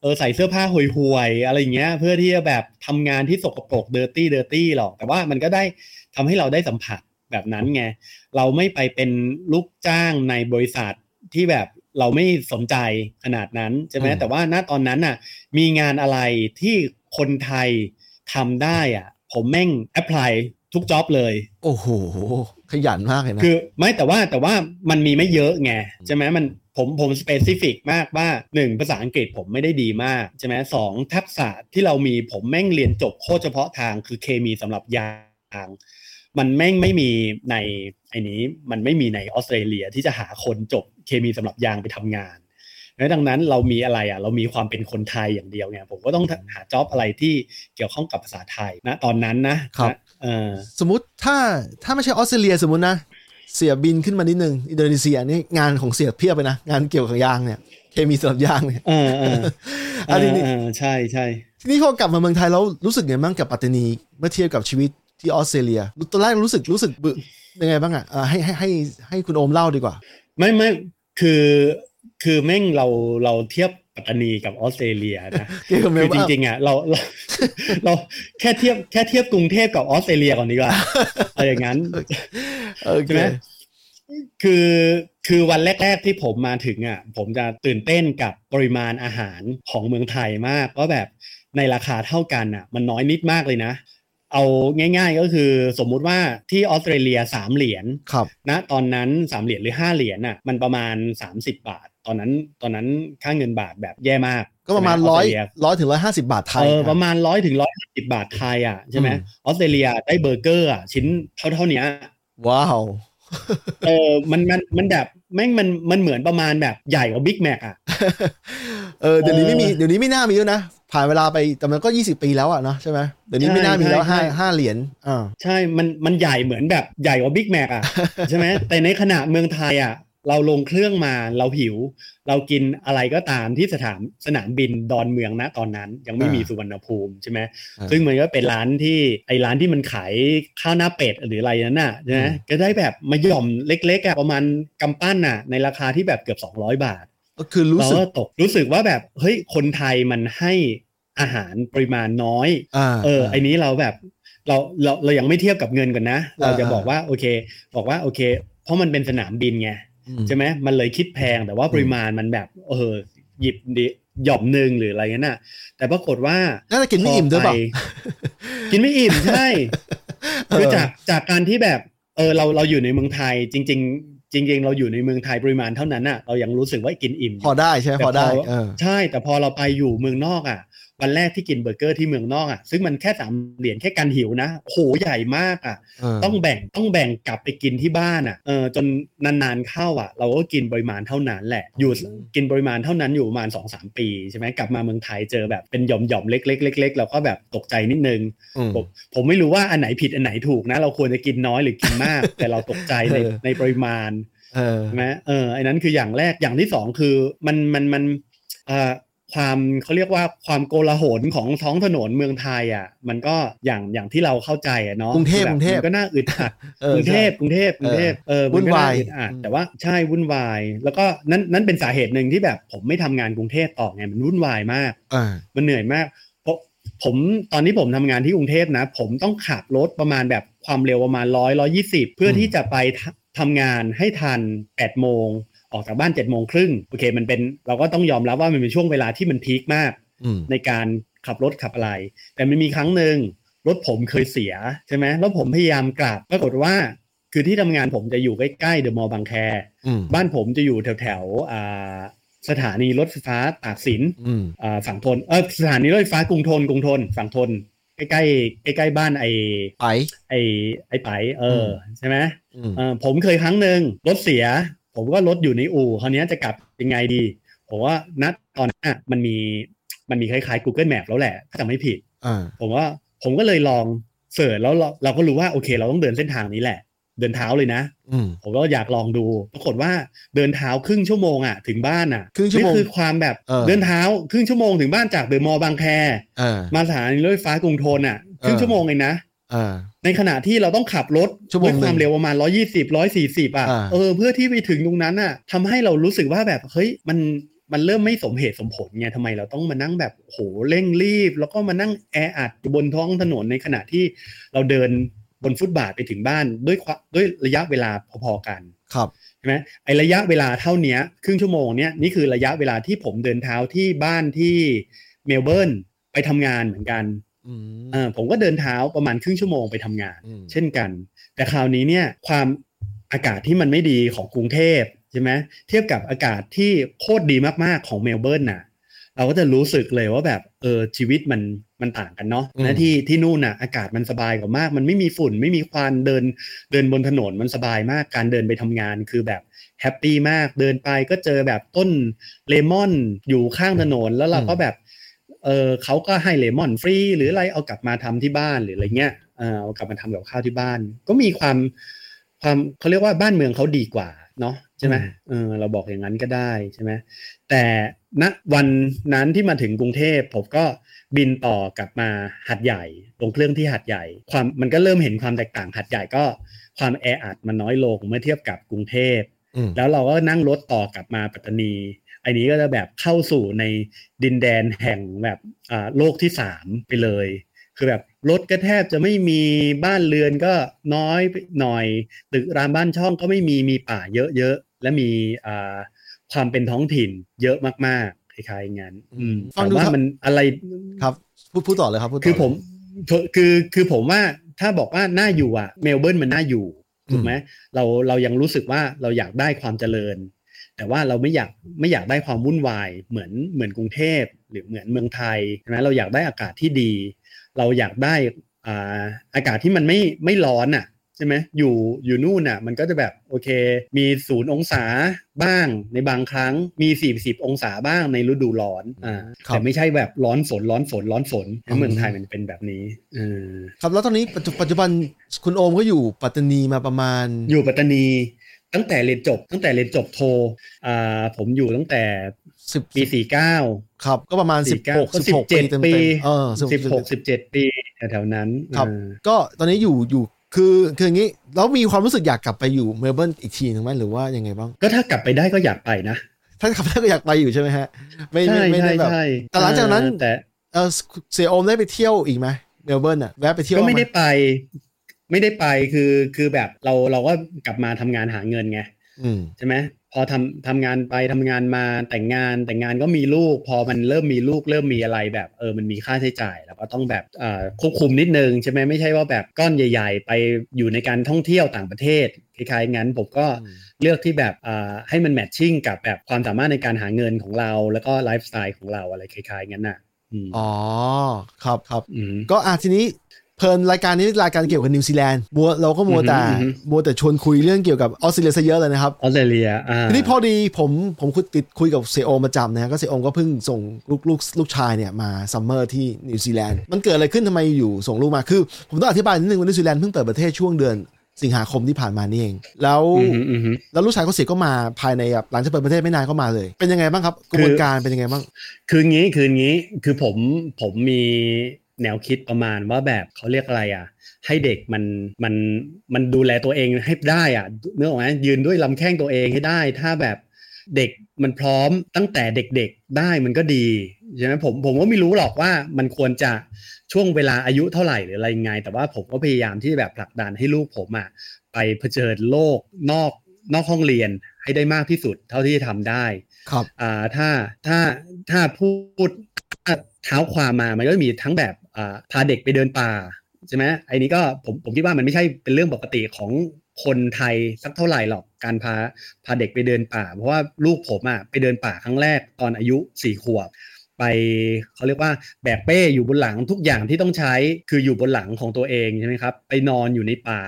เออใส่เสื้อผ้าห่วยๆอะไรอย่างเงี้ย เพื่อที่จะแบบทำงานที่สกปรกเดอร์ตี้เดอร์ตี้หรอก แต่ว่ามันก็ได้ทำให้เราได้สัมผัสแบบนั้นไงเราไม่ไปเป็นลูกจ้างในบริษัทที่แบบ เราไม่สนใจขนาดนั้นใช่ไหมอืมแต่ว่าณตอนนั้นน่ะมีงานอะไรที่คนไทยทำได้อะผมแม่งแอพพลายทุกจ็อบเลย โอ้โห ขยันมากเลยนะ คือไม่แต่ว่าแต่ว่ามันมีไม่เยอะไงใช่ไหมมันผมผมสเปซิฟิกมากว่าหนึ่งภาษาอังกฤษผมไม่ได้ดีมากใช่ไหมสองทักษะที่เรามีผมแม่งเรียนจบโคตรเฉพาะทางคือเคมีสำหรับยาง มันแม่งไม่มีในไอ้นี้มันไม่มีในออสเตรเลียที่จะหาคนจบเคมีสำหรับยางไปทำงานและดังนั้นเรามีอะไรอะเรามีความเป็นคนไทยอย่างเดียวไงผมก็ต้องหาจ็อบอะไรที่เกี่ยวข้องกับภาษาไทยนะตอนนั้นนะครับนะเออสมมติถ้าถ้าไม่ใช่ออสเตรเลียสมมตินะเสียบินขึ้นมานิดนึงอินโดนีเซียนี่งานของเสียเพียบไปนะงานเกี่ยวกับยางเนี่ยเคมีสำหรับยางเนี่ยเออเอออันนี้เออใช่ใช่ทีนี้พอกลับมาเมืองไทยแล้วรู้สึกไงบ้างกับปัตตานีเมื่อเทียบกับชีวิต ที่ออสเตรเลียตอนแรกรู้สึกรู้สึกบึยังไงบ้างอะอ่าให้ให้ให้ให้คุณโอมเล่าดีกว่า ไม่ไม่คือคือแม่งเราเราเทียบปัตตานีกับออสเตรเลียนะเกี่ยวกับเมคือลจเบิร์นริงๆอะเราเราเราแค่เทียบแค่เทียบกรุงเทพกับออสเตรเลียก่อนดีกว่าอะไรอย่างนั้นโอเคใช่ไหมคือคือวันแรก ๆที่ผมมาถึงอะผมจะตื่นเต้นกับปริมาณอาหารของเมืองไทยมากว่าแบบในราคาเท่ากันอะ มันน้อยนิดมากเลยนะ เอาง่าย ๆก็คือสมมุติว่าที่ออสเตรเลียสามเหรียญครับณตอนนั้นสามเหรียญหรือห้าเหรียญน่ะมันประมาณ 30 บาท ตอนนั้นตอนนั้นค่าเงินบาทแบบแย่มาก ก็ประมาณใช่ไหร้อยสเตเลีร้อยถึงร้อยห้าสิบาทไทยเออคบประมาณร้อยถึงร้อยสิบบาทไทยอะใช่ไหมอืมออสเตรเลียได้เบอร์เกอร์อะชิ้นเท่าเท่าเนี้ยว้าว เออมันมันมันแบบแม่งมันมันเหมือนประมาณแบบใหญ่กว่าบิ๊กแม็กอะเออเดี๋ยวนี้ไม่มีเออเดี๋ยวนี้ไม่น่ามีแล้วนะผ่านเวลาไปแต่มันก็ยี่สิบปีแล้วอะเนาะใช่ไหมเดี๋ยวนี้ไม่น่ามีแล้วใช่ห้าใช่ห้าเหรียญอ่าใช่มันมันใหญ่เหมือนแบบใหญ่กว่าบิ๊กแม็กอะใช่ไหมแต่ในขณะเมืองไทยอะ เราลงเครื่องมาเราหิว เรากินอะไรก็ตามที่สถานสนามบินดอนเมืองนะตอนนั้น ยังไม่มีอ่าสุวรรณภูมิใช่ไหมอ่าซึ่งมันก็เป็นร้านที่ไอ้ร้านที่มันขายข้าวหน้าเป็ดหรืออะไรนั้นน่ะใช่ไหมอืมก็ได้แบบมาหย่อมเล็กๆอะประมาณกำปั้นน่ะ ในราคาที่แบบเกือบ 200 บาท ก็คือรู้เราสึกก็ตกรู้สึกว่าแบบเฮ้ยคนไทยมันให้อาหารปริมาณน้อยอ่าเออไอ้นี้เราแบบเราเราเรายังไม่เทียบกับเงินก่อนนะ เราจะอ่าบอกว่าโอเค บอกว่าโอเค เพราะมันเป็นสนามบินไงอืม ใช่ไหมมันเลยคิดแพงแต่ว่าปริมาณมันแบบ เออ หยิบดิหย่อมหนึ่งหรืออะไรเงี้ยน่ะ แต่ปรากฏว่าน่าจะกินไม่อิ่มด้วยเปล่าพไปกินไม่อิ่มใช่เออคือจากจากการที่แบบ เออเราเราอยู่ในเมืองไทย จริง ๆจริงๆ เราอยู่ในเมืองไทยปริมาณเท่านั้นน่ะเรายังรู้สึกว่ากินอิ่ม พอได้ใช่ไหมแต่พอได้พอเออใช่ แต่พอเราไปอยู่เมืองนอกอะวันแรกที่กินเบอร์เกอร์ที่เมืองนอกอะซึ่งมันแค่สามเหรียญแค่การหิวนะโหใหญ่มากอะเออต้องแบ่งต้องแบ่งกลับไปกินที่บ้านอะเออจนนานๆเข้าอะ เราก็กินปริมาณเท่านั้นแหละอยู่กินปริมาณเท่านั้นอยู่ประมาณสองสามปีใช่ไหมกลับมาเมืองไทยเจอแบบเป็นหย่อมๆเล็กๆเล็กๆเราก็แบบตกใจนิดนึงอืมผมผมไม่รู้ว่าอันไหนผิดอันไหนถูกนะ เราควรจะกินน้อยหรือกินมาก แต่เราตกใจในเออในปริมาณเออใช่ไหมเออไอ้นั้นคืออย่างแรกอย่างที่สองคือมันมันมันเอ่อ ความเขาเรียกว่าความโกลาหลของท้องถนนเมืองไทยอะ มันก็อย่างอย่างที่เราเข้าใจอะเนาะกรุงเทพคือกรุงเทพมันก็น่าอึดอัดเออกรุงเทพกรุงเทพกรุงเทพเออวุ่นวายมัก็อึดอัดอืมแต่ว่าใช่วุ่นวาย แล้วก็นั่นนั่นเป็นสาเหตุหนึ่งที่แบบผมไม่ทำงานกรุงเทพต่อไงมันวุ่นวายมากอ่ามันเหนื่อยมากเพราะผมตอนที่ผมทำงานที่กรุงเทพนะ ผมต้องขับรถประมาณแบบความเร็วประมาณร้อยร้อยี่สิบเพื่อที่จะไปททำงานให้ทันแปดโมง ออกจากบ้านเจ็ดโมงครึ่งโอเค มันเป็นเราก็ต้องยอมรับว่ามันเป็นช่วงเวลาที่มันพีคมากอืมในการขับรถขับอะไร แต่มันมีครั้งหนึ่งรถผมเคยเสียใช่ไหมแล้วผมพยายามกลับปรากฏว่า คือที่ทำงานผมจะอยู่ใกล้ๆเดอะมอลล์บางแคอืมบ้านผมจะอยู่แถวๆอ่าสถานีรถไฟฟ้าตากสินอืมอ่าฝั่งทนเออสถานีรถไฟฟ้ากรุงทนกรุงทนฝั่งทนใกล้ใกล้ๆใกล้ๆบ้านไอไปไอไอไปเอออใช่ไหมอืมเออผมเคยครั้งหนึ่งรถเสีย ผมก็รถอยู่ในอู่คราวนี้จะกลับยังไงดี ผมว่าณตอนนั้นอะมันมีมันมีคล้ายๆ Google Map แล้วแหละ ถ้าจำไม่ผิดอ่าผมว่าผมก็เลยลองเสิร์ชแล้วเราเราก็รู้ว่าโอเค เราต้องเดินเส้นทางนี้แหละ เดินเท้าเลยนะอืมผมก็อยากลองดูปรากฏว่าเดินเท้าครึ่งชั่วโมงอะถึงบ้านอะครึ่งชั่วโมงนี่คือความแบบเออเดินเท้าครึ่งชั่วโมงถึงบ้านจากเดอะมอลล์บางแคอ่ามาสถานีรถไฟฟ้ากรุงทนอะครึ่งเออชั่วโมงเองนะอ่า ในขณะที่เราต้องขับรถชั่วโมงด้วยความหนึ่งเร็วประมาณ 120 140 อะอ่าเออเพื่อที่ไปถึงตรงนั้นอะทำให้เรารู้สึกว่าแบบเฮ้ยมันมันเริ่มไม่สมเหตุสมผลไงทำไมเราต้องมานั่งแบบโหเร่งรีบ แล้วก็มานั่งแออัดอยู่บนท้องถนนในขณะที่เราเดินบนฟุตบาทไปถึงบ้านด้วยความด้วยระยะเวลาพอๆกันครับใช่ไหมไอระยะเวลาเท่าเนี้ยครึ่งชั่วโมงเนี้ยนี่คือระยะเวลาที่ผมเดินเท้าที่บ้านที่เมลเบิร์นไปทำงานเหมือนกัน อืมเออผมก็เดินเท้าประมาณครึ่งชั่วโมงไปทำงานอืมเช่นกัน แต่คราวนี้เนี่ยความอากาศที่มันไม่ดีของกรุงเทพใช่ไหมเทียบกับอากาศที่โคตรดีมากๆของเมลเบิร์นน่ะ เราก็จะรู้สึกเลยว่าแบบเออชีวิตมันมันต่างกันเนาะอืมนะที่ที่นู่นน่ะอากาศมันสบายกว่ามาก มันไม่มีฝุ่นไม่มีควันเดินเดินบนถนนมันสบายมากการเดินไปทำงานคือแบบแฮปปี้มากเดินไปก็เจอแบบต้นเลมอนอยู่ข้างถนนแล้วเราก็แบบ เออเขาก็ให้เลมอนฟรีหรืออะไรเอากลับมาทำที่บ้านหรืออะไรเงี้ยเออเอากลับมาทำกับข้าวที่บ้าน ก็มีความความเขาเรียกว่าบ้านเมืองเขาดีกว่าเนาะใช่ไหมเออเราบอกอย่างนั้นก็ได้ใช่ไหมแต่ณวันนั้นที่มาถึงกรุงเทพผมก็บินต่อกลับมาหัดใหญ่ลงเครื่องที่หัดใหญ่ ความมันก็เริ่มเห็นความแตกต่างหัดใหญ่ก็ความแออัดมันน้อยลงเมื่อเทียบกับกรุงเทพอืมแล้วเราก็นั่งรถต่อกลับมาปัตตานี อันนี้ก็จะแบบเข้าสู่ในดินแดนแห่งแบบอ่าโลกที่สามไปเลย คือแบบรถก็แทบจะไม่มีบ้านเรือนก็น้อยไปหน่อย ตึกรามบ้านช่องก็ไม่มีมีป่าเยอะๆและมีอ่าความเป็นท้องถิ่นเยอะมากๆคล้ายๆงั้นอืมฟังแต่ดูว่าครับมันอะไรครับพูดพูดต่อเลยครับพูดต่คือผมคือคือคือผมว่าถ้าบอกว่าน่าอยู่อะเมลเบิร์นมันน่าอยู่ถูกไหมเราเรายังรู้สึกว่าเราอยากได้ความเจริญ แต่ว่าเราไม่อยากไม่อยากได้ความวุ่นวายเหมือนเหมือนกรุงเทพหรือเหมือนเมืองไทยใช่ไหมเราอยากได้อากาศที่ดี เราอยากได้อ่าอากาศที่มันไม่ไม่ร้อนอะใช่ไหมอยู่อยู่นู่นน่ะ มันก็จะแบบโอเค มีศูนย์องศาบ้างในบางครั้งมีสี่สิบองศาบ้างในฤดูร้อนอ่าครับแต่ไม่ใช่แบบร้อนฝนร้อนฝนร้อนฝนเพอืราะมเมืองไทยมันเป็นแบบนี้เออครับแล้วตอนนี้ปัจจุปัจจุบันคุณโอมก็อยู่ปัตตานีมาประมาณ อยู่ปัตตานี ตั้งแต่เรียนจบ ตั้งแต่เรียนจบโทอ่าผมอยู่ตั้งแต่สิบปีสี่เก้าครับ ก็ประมาณสิบหกก็สิบหกปี17เต็มปีๆเออสิบหกสิบเจ็ดปีแถวๆนั้นครับเออก็ตอนนี้อยู่อยู่คือคืออย่างนี้แล้วมีความรู้สึกอยากกลับไปอยู่เมลเบิร์นอีกทีหนึ่งไหมหรือว่ายังไงบ้าง ก็ถ้ากลับไปได้ก็อยากไปนะถ้าขับได้ก็อยากไปอยู่ใช่ไหมฮะ ไม่ใช่ไม่ไม่ใช่ได้แบบใช่แต่หลังจากนั้นเออแต่เออเสียโอมได้ไปเที่ยวอีกไหมเมลเบิร์นอะแวะไปเที่ยวก็ไม่บ้างหได้ไป ไม่ได้ไปคือคือแบบเราเราก็กลับมาทำงานหาเงินไงอืมใช่ไหมพอทำทำงานไปทำงานมาแต่งงานแต่งงานก็มีลูก พอมันเริ่มมีลูกเริ่มมีอะไรแบบเออมันมีค่าใช้จ่าย แล้วก็ต้องแบบเอ่อควบคุมนิดนึงใช่ไหมไม่ใช่ว่าแบบก้อนใหญ่ ๆ ไปอยู่ในการท่องเที่ยวต่างประเทศคล้ายๆงั้นผมก็เลือกที่แบบอ่าให้มันแมทชิ่งกับแบบความสามารถในการหาเงินของเรา แล้วก็ไลฟ์สไตล์ของเราอะไรคล้ายๆงั้นน่ะอืมอ๋อครับครับอืมก็อะทีนี้ เพลินรายการนี้รายการเกี่ยวกับนิวซีแลนด์มัวเราก็มัวแต่อือฮึอือฮึมัวแต่ชวนคุยเรื่องเกี่ยวกับออสเตรเลียซะเยอะเลยนะครับออสเตรเลียอ่าทีนี้พอดีผมผมคุยติดคุยกับเสี่ยโอมประจำนะฮะก็เสี่ยโอมก็เพิ่งส่งลูกลูกลูกชายเนี่ยมาซัมเมอร์ที่นิวซีแลนด์มันเกิดอะไรขึ้นทำไมอยู่ส่งลูกมาคือ ผมต้องอธิบายนิดนึงว่านิวซีแลนด์เพิ่งเปิดประเทศช่วงเดือนสิงหาคมที่ผ่านมานี่เอง แล้วอือหืออือหือแล้วลูกชายเขาเสี่ยก็มาภายในแบบหลังจากเปิดประเทศไม่นานก็มาเลย เป็นยังไงบ้างครับกระบวนการเป็นยังไงบ้าง คืองี้คืองี้คือผมผมมี แนวคิดประมาณว่าแบบเขาเรียกอะไรอะ ให้เด็กมันมันมันดูแลตัวเองให้ได้อะเนื้อออกไหมยืนด้วยลำแข้งตัวเองให้ได้ ถ้าแบบเด็กมันพร้อมตั้งแต่เด็กๆได้มันก็ดีใช่ไหมผมผมก็ไม่รู้หรอกว่ามันควรจะช่วงเวลาอายุเท่าไหร่หรืออะไรยังไง แต่ว่าผมก็พยายามที่แบบผลักดันให้ลูกผมอะไปเผชิญโลกนอกนอกห้องเรียนให้ได้มากที่สุดเท่าที่จะทำได้ ครับอ่าถ้าถ้าถ้าพูดถ้าเท้าความมามันก็จะมีทั้งแบบอ่า พาเด็กไปเดินป่าใช่ไหมไอ้นี้ก็ผมผมคิดว่ามันไม่ใช่เป็นเรื่องปกติของคนไทยสักเท่าไหร่หรอกการพาพาเด็กไปเดินป่า เพราะว่าลูกผมอะไปเดินป่าครั้งแรกตอนอายุสี่ขวบ ไปเขาเรียกว่าแบกเป้อยู่บนหลังทุกอย่างที่ต้องใช้คืออยู่บนหลังของตัวเองใช่ไหมครับไปนอนอยู่ในป่า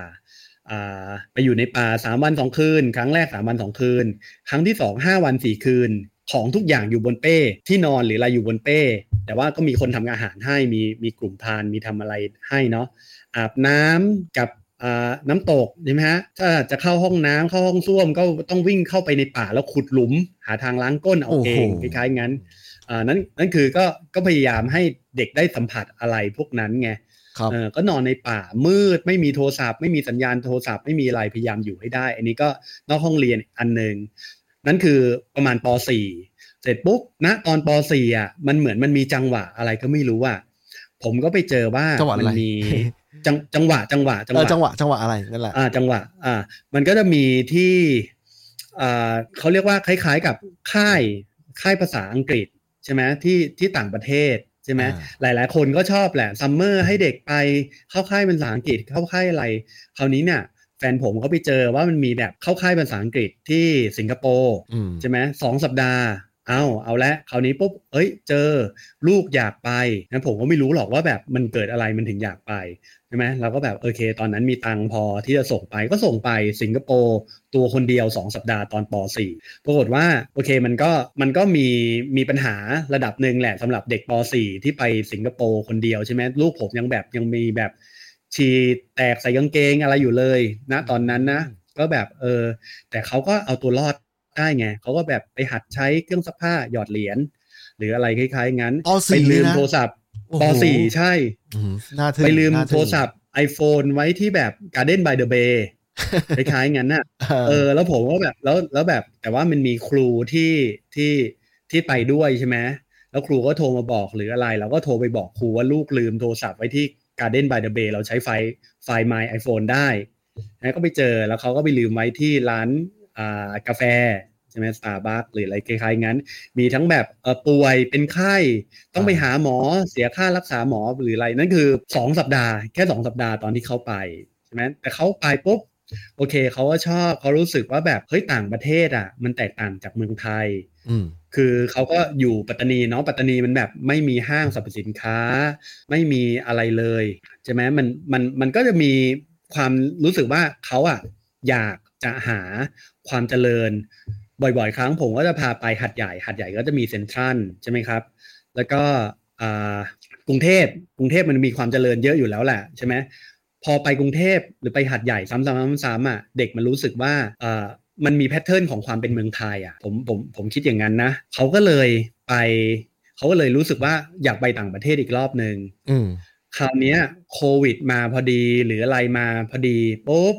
อ่าไปอยู่ในป่าสามวันสองคืน ครั้งแรกสามวันสองคืน ครั้งที่สองห้าวันสี่คืน ของทุกอย่างอยู่บนเป้ที่นอนหรืออะไรอยู่บนเป้ แต่ว่าก็มีคนทำอาหารให้มีมีกลุ่มพรานมีทำอะไรให้เนาะอาบน้ำกับอ่าน้ำตกใช่ไหมฮะถ้าจะเข้าห้องน้ำเข้าห้องส้วมก็ต้องวิ่งเข้าไปในป่าแล้วขุดหลุม หาทางล้างก้นเอาเองคล้ายๆงั้นอ่านั้นนั่นคือก็ก็พยายามให้เด็กได้สัมผัสอะไรพวกนั้นไงครับเออก็นอนในป่ามืดไม่มีโทรศัพท์ ไม่มีสัญญาณโทรศัพท์ไม่มีอะไรพยายามอยู่ให้ได้ อันนี้ก็นอกห้องเรียนอันหนึ่ง นั่นคือประมาณป .4 เสร็จปุ๊บณตอนป .4 อะมันเหมือนมันมีจังหวะอะไรก็ไม่รู้อะผมก็ไปเจอว่าจังหวะมัอะไรมีจังจังหวะจังหวะจังหเออวะจังหวะจังหวะอะไรนั่นแหละอ่าจังหวะอ่า มันก็จะมีที่อ่าเขาเรียกว่าคล้าย ๆ กับค่ายค่ายภาษาอังกฤษใช่ไหมที่ที่ต่างประเทศใช่ไหมอ่าหลาย ๆ คนก็ชอบแหละซัมเมอร์ให้เด็กไปเข้าค่ายภาษาอังกฤษเข้าค่ายอะไร คราวนี้เนี่ย แฟนผมก็ไปเจอว่ามันมีแบบเข้าค่ายภาษาอังกฤษที่สิงคโปร์อืมใช่ไหมสองสัปดาห์เอาเอาละคราวนี้ปุ๊บเอ้ย เจอลูกอยากไปนะผมก็ไม่รู้หรอกว่าแบบมันเกิดอะไรมันถึงอยากไปใช่ไหมเราก็แบบโอเค ตอนนั้นมีตังค์พอที่จะส่งไปก็ส่งไปสิงคโปร์ตัวคนเดียว 2 สัปดาห์ตอนป .4 ปรากฏว่าโอเคมันก็มันก็มีมีปัญหาระดับหนึ่งแหละสำหรับเด็กป .4 ที่ไปสิงคโปร์คนเดียวใช่ไหมลูกผมยังแบบยังมีแบบ ฉี่แตกใส่กางเกงอะไรอยู่เลยนะตอนนั้นนะก็แบบเออแต่เขาก็เอาตัวรอดได้ไงเขาก็แบบไปหัดใช้เครื่องซักผ้าหยอดเหรียญหรืออะไรคล้าย ๆ งั้นปไป .4 ลืมนะโทรศัพท์โอ้โหป .4 ใช่อืมน่าทึ่งไปลืมน่าทึ่งโทรศัพท์ iPhone ไว้ที่แบบ Garden by the Bay คล้ายๆงั้นน่ะเออ แล้วผมก็แบบแล้วแล้วแบบ แต่ว่ามันมีครูที่ที่ที่ไปด้วยใช่ไหมแล้วครูก็โทรมาบอกหรืออะไรเราก็โทรไปบอกครูว่าลูกลืมโทรศัพท์ไว้ที่ Garden by the Bay เราใช้ไฟไฟ My iPhone ได้แล้วก็ไปเจอแล้วเขาก็ไปลืมไว้ที่ร้านกาแฟใช่ไหมสตาร์บัคหรืออะไรคล้ายๆงั้น มีทั้งแบบป่วยเป็นไข้ต้องไปหาหมอเสียค่ารักษาหมอหรืออะไรนั่นคือสองสัปดาห์แค่สองสัปดาห์ตอนที่เขาไปใช่ไหมแต่เขาไปปุ๊บ โอเคเขาก็ชอบเขารู้สึกว่าแบบเฮ้ยต่างประเทศอะ มันแตกต่างจากเมืองไทยอืมคือเขาก็อยู่ปัตตานีเนาะปัตตานีมันแบบไม่มีห้างสรรพสินค้า ไม่มีอะไรเลยใช่ไหมมันมันมันก็จะมีความรู้สึกว่าเขาอะอยากจะหาความเจริญ บ่อยๆ ครั้งผมก็จะพาไปหัดใหญ่ หัดใหญ่ก็จะมีเซ็นทรัลใช่ไหมครับ แล้วก็อ่ากรุงเทพกรุงเทพมันมีความเจริญเยอะอยู่แล้วแหละใช่ไหม พอไปกรุงเทพหรือไปหัดใหญ่ซ้ำๆซ้ำๆอะเด็กมันรู้สึกว่าอ่ามันมีแพทเทิร์นของความเป็นเมืองไทยอะผมผมผมคิดอย่างนั้นนะเขาก็เลยไปเขาก็เลยรู้สึกว่าอยากไปต่างประเทศอีกรอบหนึ่งอืมคราวเนี้ยโควิดมาพอดีหรืออะไรมาพอดีปุ๊บ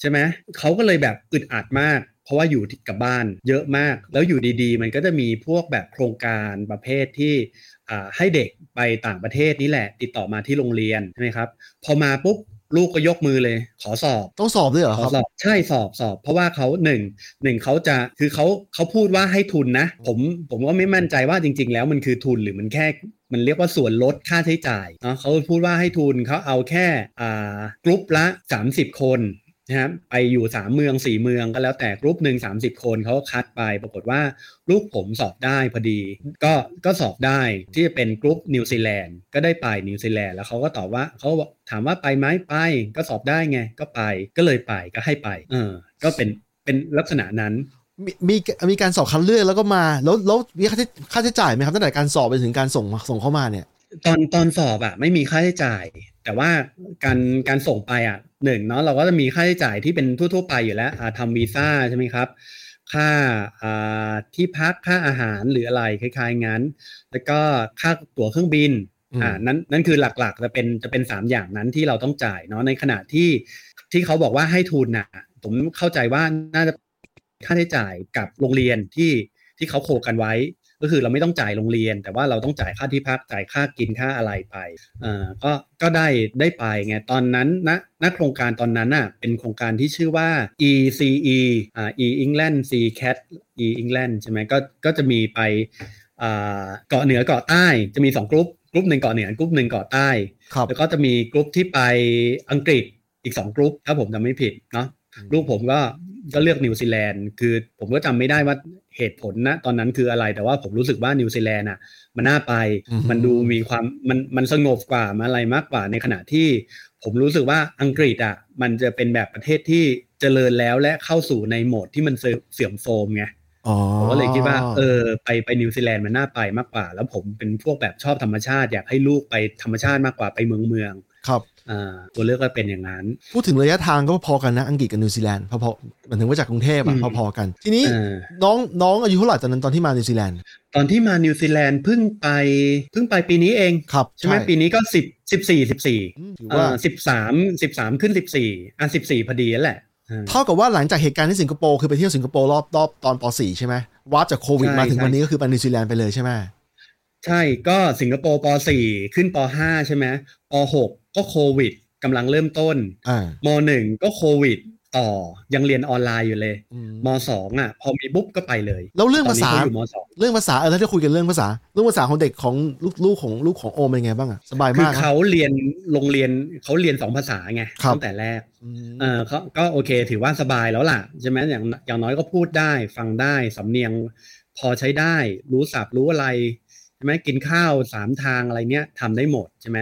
ใช่ไหมเขาก็เลยแบบอึดอัดมาก เพราะว่าอยู่ที่กับบ้านเยอะมาก แล้วอยู่ดีๆ มันก็จะมีพวกแบบโครงการประเภทที่อ่า ให้เด็กไปต่างประเทศนี่แหละ ติดต่อมาที่โรงเรียนใช่ไหมครับ พอมาปุ๊บลูกก็ยกมือเลย ขอสอบ ต้องสอบด้วยเหรอขคอรับสอบใช่สอบสอบ เพราะว่าเขาหนึ่งหนึ่งเขาจะคือเขาเขาพูดว่าให้ทุนนะ ผมผมก็ไม่มั่นใจว่าจริง ๆ แล้วมันคือทุนหรือมันแค่มันเรียกว่าส่วนลดค่าใช้จ่ายเนาะเขาพูดว่าให้ทุนเขาเอาแค่อ่ากรุ๊ปละ 30 คน นะครับไปอยู่สามเมืองสี่เมืองก็แล้วแต่กรุ๊ปหนึ่งสามสิบคนเขาก็คัดไป ปรากฏว่าลูกผมสอบได้พอดี ก็ก็สอบได้ที่จะเป็นกรุ๊ปนิวซีแลนด์ก็ได้ไปนิวซีแลนด์แล้วเขาก็ตอบว่าเขาบอกถามว่าไปไหมไปก็สอบได้ไงก็ไปก็เลยไปก็ให้ไป เออ ก็เป็นเป็นลักษณะนั้นมีมีมีการสอบคัดเลือกแล้วก็มาแล้วแล้วมีค่าใช้ค่าใช้จ่ายไหมครับตั้งแต่การสอบไปถึงการส่งส่งเข้ามาเนี่ย ตอนตอนสอบอะไม่มีค่าใช้จ่าย แต่ว่าการการส่งไปอะหนึ่งเนาะเราก็จะมีค่าใช้จ่ายที่เป็นทั่ว ๆ ไปอยู่แล้วอ่าทำวีซ่าใช่ไหมครับค่าอ่าที่พักค่าอาหารหรืออะไรคล้ายๆงั้น แล้วก็ค่าตั๋วเครื่องบินอืมอ่านั้นนั่นคือหลักๆจะเป็นจะเป็นสามอย่างนั้นที่เราต้องจ่ายเนาะในขณะที่ที่เขาบอกว่าให้ทุนน่ะ ผมเข้าใจว่าน่าจะค่าใช้จ่ายกับโรงเรียนที่ที่เขาโคกันไว้ ก็คือเราไม่ต้องจ่ายโรงเรียน แต่ว่าเราต้องจ่ายค่าที่พักจ่ายค่ากินค่าอะไรไปเอ่อก็ก็ได้ได้ไปไงตอนนั้นนะณโครงการตอนนั้นน่ะเป็นโครงการที่ชื่อว่า ECE อ่า E England C Cat E England ใช่ไหมก็ก็จะมีไปอ่าเกาะเหนือเกาะใต้จะมีสองกรุ๊ปกรุ๊ปหนึ่งเกาะเหนือกรุ๊ปหนึ่งเกาะใต้ครับแล้วก็จะมีกรุ๊ปที่ไปอังกฤษอีกสองกรุ๊ปถ้าผมจำไม่ผิดเนาะอืม ลูกผมก็ก็เลือกนิวซีแลนด์คือผมก็จำไม่ได้ว่าเหตุผลนะตอนนั้นคืออะไรแต่ว่าผมรู้สึกว่านิวซีแลนด์อะ มันน่าไปอือฮึมันดูมีความมันมันสงบกว่ามันอะไรมากกว่าในขณะที่ ผมรู้สึกว่าอังกฤษอะ มันจะเป็นแบบประเทศที่เจริญแล้วและเข้าสู่ในโหมดที่มันเสื่อเสื่อมโทรมไงอ๋อผมก็เลยคิดว่าเออไปไปนิวซีแลนด์มันน่าไปมากกว่า แล้วผมเป็นพวกแบบชอบธรรมชาติ อยากให้ลูกไปธรรมชาติมากกว่าไปเมืองเมืองครับอ่า ตัวเลือกก็เป็นอย่างนั้น พูดถึงระยะทางก็พอกันนะ อังกฤษกับนิวซีแลนด์พอๆหมายถึงว่าจากกรุงเทพอะอืมพอๆกัน ทีนี้เออน้องน้องอายุเท่าไหร่ตอนนั้นตอนที่มานิวซีแลนด์ตอนที่มานิวซีแลนด์เพิ่งไปเพิ่งไปปีนี้เองครับใช่ไหมปีนี้ก็สิบสิบสี่สิบสี่อืมถือว่าสิบสามสิบสามขึ้นสิบสี่อะสิบสี่พอดีนั่นแหละอ่าเท่ากับว่าหลังจากเหตุการณ์ที่สิงคโปร์คือไปเที่ยวสิงคโปร์รอบรอบตอนป .4 ใช่ไหมวัดจากโควิดใช่มาถึงใช่วันนี้ก็คือไปนิวซีแลนด์ไปเลยใช่ไหม ใช่ก็สิงคโปร์ปสี่ขึ้นปห้าใช่ไหมปหกก็โควิดกำลังเริ่มต้นอ่ามหนึ่งก็โควิดต่อยังเรียนออนไลน์อยู่เลยอืมมสองอะ พอมีปุ๊บก็ไปเลย แล้วเรื่องภาษาตอนนี้เขาอยู่มสองเรื่องภาษาเออแล้วที่คุยกันเรื่องภาษาเรื่องภาษาของเด็กของลูกลูกของลูกของโอมเป็นไงบ้างอะสบายคือมากนะเขาเรียนโรงเรียนเขาเรียนสองภาษาไงครับตั้งแต่แรกอืมเออเขาก็โอเคถือว่าสบายแล้วล่ะใช่ไหมอย่างอย่างน้อยก็พูดได้ฟังได้สำเนียงพอใช้ได้รู้ศัพท์รู้อะไรใช่ไหมกินข้าวสามทางอะไรเนี้ยทำได้หมดใช่ไหม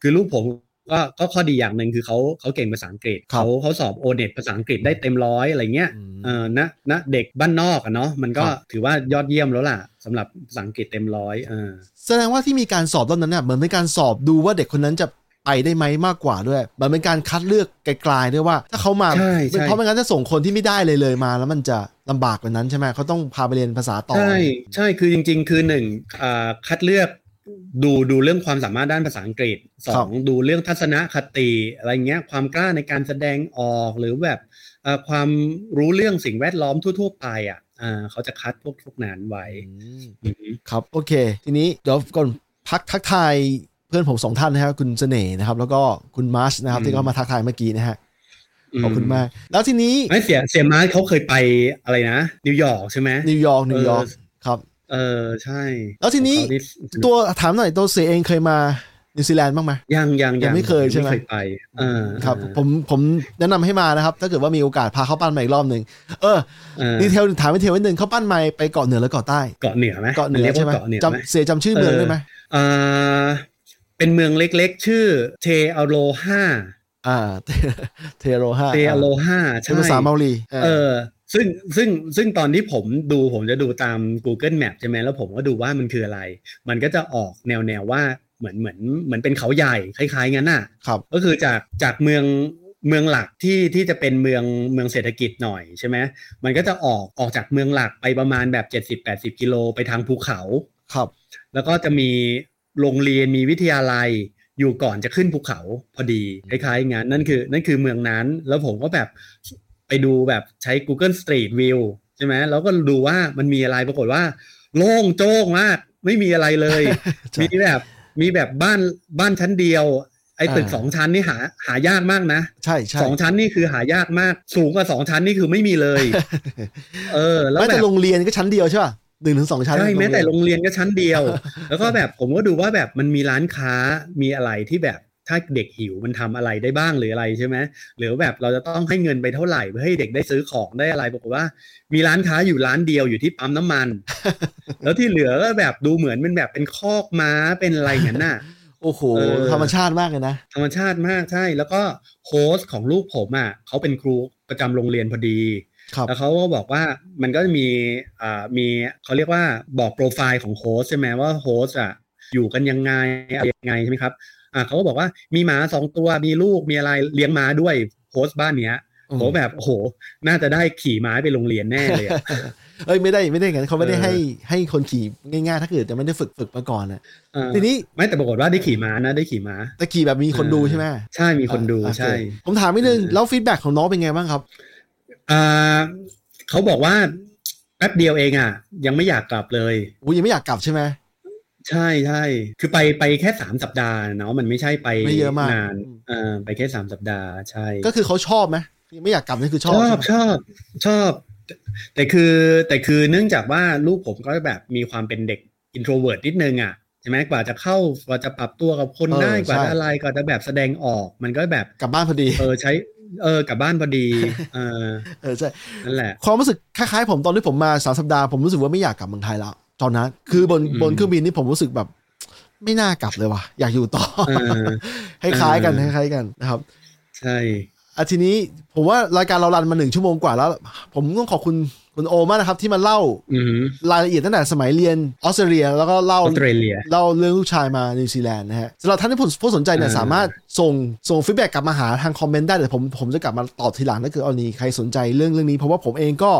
คือลูกผมก็ก็ข้อดีอย่างหนึ่งคือเขาเขาเก่งภาษาอังกฤษครับเขาเขาสอบโอเน็ตภาษาอังกฤษได้เต็มร้อยอะไรเงี้ยอืมเออนะนะเด็กบ้านนอกอะเนาะมันก็ครับถือว่ายอดเยี่ยมแล้วล่ะสำหรับภาษาอังกฤษเต็มร้อยเออแสดงว่าที่มีการสอบรอบนั้นเนี่ยเหมือนเป็นการสอบดูว่าเด็กคนนั้นจะ ไปได้ไหมมากกว่าด้วยเหมันเป็นการคัดเลือกไกลๆด้วยว่า ถ้าเขามาใช่ใช่เพราะไม่งั้นจะส่งคนที่ไม่ได้เลยเลยมา แล้วมันจะลำบากกว่านั้นใช่ไหมเขาต้องพาไปเรียนภาษาต่อใช่ใช่คือจริง ๆ คือหนึ่งอ่าคัดเลือกดูดูเรื่องความสามารถด้านภาษาอังกฤษสองดูเรื่องทัศนคติอะไรเงี้ยความกล้าในการแสดงออกหรือแบบอ่าความรู้เรื่องสิ่งแวดล้อมทั่ว ๆ ไปอะอ่าเขาจะคัดพวกพวกนั้นไว้อืมอืมครับ โอเค ทีนี้เดี๋ยวก่อนพักทักทาย เพื่อนผมสองท่านนะครับคุณเสน่ห์นะครับ แล้วก็คุณมาร์ชนะครับ ที่เขามาทักทายเมื่อกี้นะฮะขอบคุณมาก แล้วทีนี้ไอ้เสี่ยเสี่ยมาร์คเขาเคยไปอะไรนะนิวยอร์กใช่ไหมนิวยอร์กนิวยอร์กเออครับเออใช่ แล้วทีนี้ของเขาตัวถามหน่อยตัวเสี่ยเองเคยมานิวซีแลนด์บ้างไหมยังยังยังไม่เคยใช่ไหมไม่เคยไปเออครับเออผมผมแนะนำให้มานะครับ ถ้าเกิดว่ามีโอกาสพาข้าวปั้นมาอีกรอบหนึ่งเออเออ detail ถาม detail นิดนึงข้าวปั้นมาไปเกาะเหนือแล้วเกาะใต้เกาะเหนือไหมเกาะเหนือเรียกว่าใช่ไหมเกาะเหนือไหมจำเสี่ยจำชื่อเมืองได้ไหมอ่า เป็นเมืองเล็กๆ ชื่อ Te Aroha อ่า Te Aroha Te Aroha เป็ใช่ภาษาเมารีเออเออซึ่งซึ่งซึ่งตอนที่ผมดูผมจะดูตาม Google Map ใช่ไหมแล้วผมก็ดูว่ามันคืออะไร มันก็จะออกแนวแนวๆว่าเหมือนเหมือนเหมือนเป็นเขาใหญ่คล้ายๆงั้นน่ะครับก็คือจากจากเมืองเมืองหลักที่ที่จะเป็นเมืองเมืองเศรษฐกิจหน่อยใช่ไหมมันก็จะออกออกจากเมืองหลักไปประมาณแบบ 70-80 กิโลไปทางภูเขาครับ แล้วก็จะมี โรงเรียนมีวิทยาลัยอยู่ก่อนจะขึ้นภูเขาพอดีคล้ายๆงั้นนั่นคือนั่นคือเมืองนั้น แล้วผมก็แบบไปดูแบบใช้ Google Street View ใช่ไหมแล้วก็ดูว่ามันมีอะไรปรากฏว่า โล่งโจ้งมากไม่มีอะไรเลยใช่มีแบบมีแบบบ้านบ้านชั้นเดียว ไอ้ตึกอ่าสองชั้นนี่หาหายากมากนะ ใช่ใช่สองชั้นนี่คือหายากมาก สูงกว่าสองชั้นนี่คือไม่มีเลย เออ แล้วไม่แบแต่บโรงเรียนก็ชั้นเดียวใช่ป่ะ หนึ่งถึงสองชั้นใช่แม้แต่โรงเรียนเรียนก็ชั้นเดียว แล้วก็แบบผมก็ดูว่าแบบมันมีร้านค้ามีอะไรที่แบบถ้าเด็กหิวมันทำอะไรได้บ้างหรืออะไรใช่ไหมหรือแบบเราจะต้องให้เงินไปเท่าไหร่เพื่อให้เด็กได้ซื้อของได้อะไรบอกฏว่า มีร้านค้าอยู่ร้านเดียวอยู่ที่ปั๊มน้ำมัน แล้วที่เหลือก็แบบดูเหมือนเป็นแบบเป็นคอกม้าเป็นอะไรอย่างนั้นน่ะโอ้โหเออธรรมชาติมากเลยนะธรรมชาติมากใช่ แล้วก็ host ของลูกผมอะเขาเป็นครูประจำโรงเรียนพอดีครับ แล้วเขาก็บอกว่ามันก็จะมีอ่ามีเขาเรียกว่าบอกโปรไฟล์ของ host ใช่ไหมว่า host อะอยู่กันยังไงอะไรยังไงใช่ไหมครับอ่าเขาก็บอกว่ามีหมาสองตัวมีลูกมีอะไรเลี้ยงม้าด้วยhost บ้านเนี้ยอืมผมแบบโอ้โหน่าจะได้ขี่ม้าไปโรงเรียนแน่เลยอะเอ้ยไม่ได้ไม่ได้อย่างนั้นเขาไม่ได้เออให้ให้คนขี่ง่ายๆ ถ้าเกิดจะไม่ได้ฝึกฝึกมาก่อนนะเออทีนี้ไม่แต่ปรากฏว่าได้ขี่ม้านะได้ขี่ม้าแต่ขี่แบบมีคนดูใช่ไหมใช่มีคนดูอะโอเคใช่ ผมถามนิดนึงเออแล้ว feedback ของน้องเป็นไงบ้างครับอ่า เขาบอกว่าแป๊บเดียวเองอะ ยังไม่อยากกลับเลยอูยังไม่อยากกลับใช่ไหมใช่ใช่คือไปไปแค่สามสัปดาห์เนาะมันไม่ใช่ไปไม่เยอะมากนานเออไปแค่สามสัปดาห์ใช่ ก็คือเขาชอบไหมยังไม่อยากกลับนี่คือชชอบอบใช่ไหมชอบชอบแต่แต่คือแต่คือเนื่องจากว่าลูกผมก็แบบมีความเป็นเด็ก introvert นิดนึงอะ ใช่ไหมกว่าจะเข้ากว่าจะปรับตัวกับคนได้กว่าจะอะไรกว่าจะแบบแสดงออก มันก็แบบกลับบ้านพอดี เออใช่ เออกลับบ้านพอดี เออเออใช่นั่นแหละความรู้สึกคล้ายๆผมตอนที่ผมมาสามสัปดาห์ผมรู้สึกว่าไม่อยากกลับเมืองไทยแล้วตอนนั้นคือบนอืมบนเครื่องบินนี่ผมรู้สึกแบบ ไม่น่ากลับเลยว่ะอยากอยู่ต่อเออคล้ายๆกันเออคล้ายๆกันนะครับ ใช่อาทีนี้ผมว่ารายการเรา run มาหนึ่งชั่วโมงกว่าแล้ว ผมต้องขอบคุณ คุณโอมมากนะครับ ที่มาเล่าอืมรายละเอียดตั้งแต่สมัยเรียนออสเตรเลีย แล้วก็เล่าออสเตรเลียเล่าเรื่องลูกชายมานิวซีแลนด์นะฮะสำหรับท่านที่ผู้สนใจเนี่ยเออสามารถส่งส่ง feedback กลับมาหาทาง comment ได้แต่ผมผมจะกลับมาตอบทีหลังถ้าเกิดเอานี้ใครสนใจเรื่องเรื่องนี้ เพราะว่าผมเองก็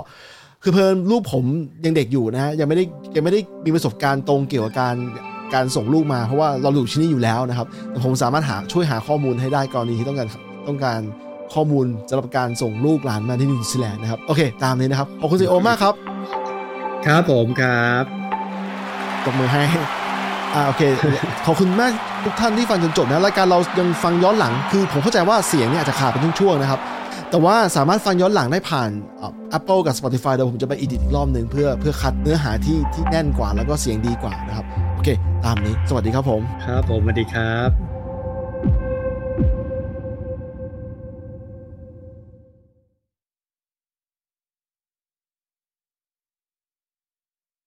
คือ plan ลูกผมยังเด็กอยู่นะฮะยังไม่ได้ยังไม่ได้มีประสบการณ์ตรงเกี่ยวกับการการส่งลูกมาเพราะว่าเราอยู่ที่นี่อยู่แล้วนะครับแต่ผมสามารถหาช่วยหาข้อมูลให้ได้กรณีที่ต้องการต้องการ ข้อมูลสำหรับการส่งลูกหลานมาที่นิวซีแลนด์นะครับ โอเค ตามนี้นะครับ ขอบคุณซีโอมากครับ ครับผมครับตบมือให้อ่าโอเค ขอบคุณมากทุกท่านที่ฟังจนจบนะรายการเรายังฟังย้อนหลัง คือผมเข้าใจว่าเสียงเนี่ยอาจจะขาดเป็นช่วงๆนะครับ แต่ว่าสามารถฟังย้อนหลังได้ผ่านอ่า Apple กับ Spotify เดี๋ยวผมจะไปอีดิทอีกรอบหนึ่งเพื่อเพื่อคัดเนื้อหาที่ที่แน่นกว่าแล้วก็เสียงดีกว่านะครับ โอเค ตามนี้ สวัสดีครับผม ครับผมสวัสดีครับ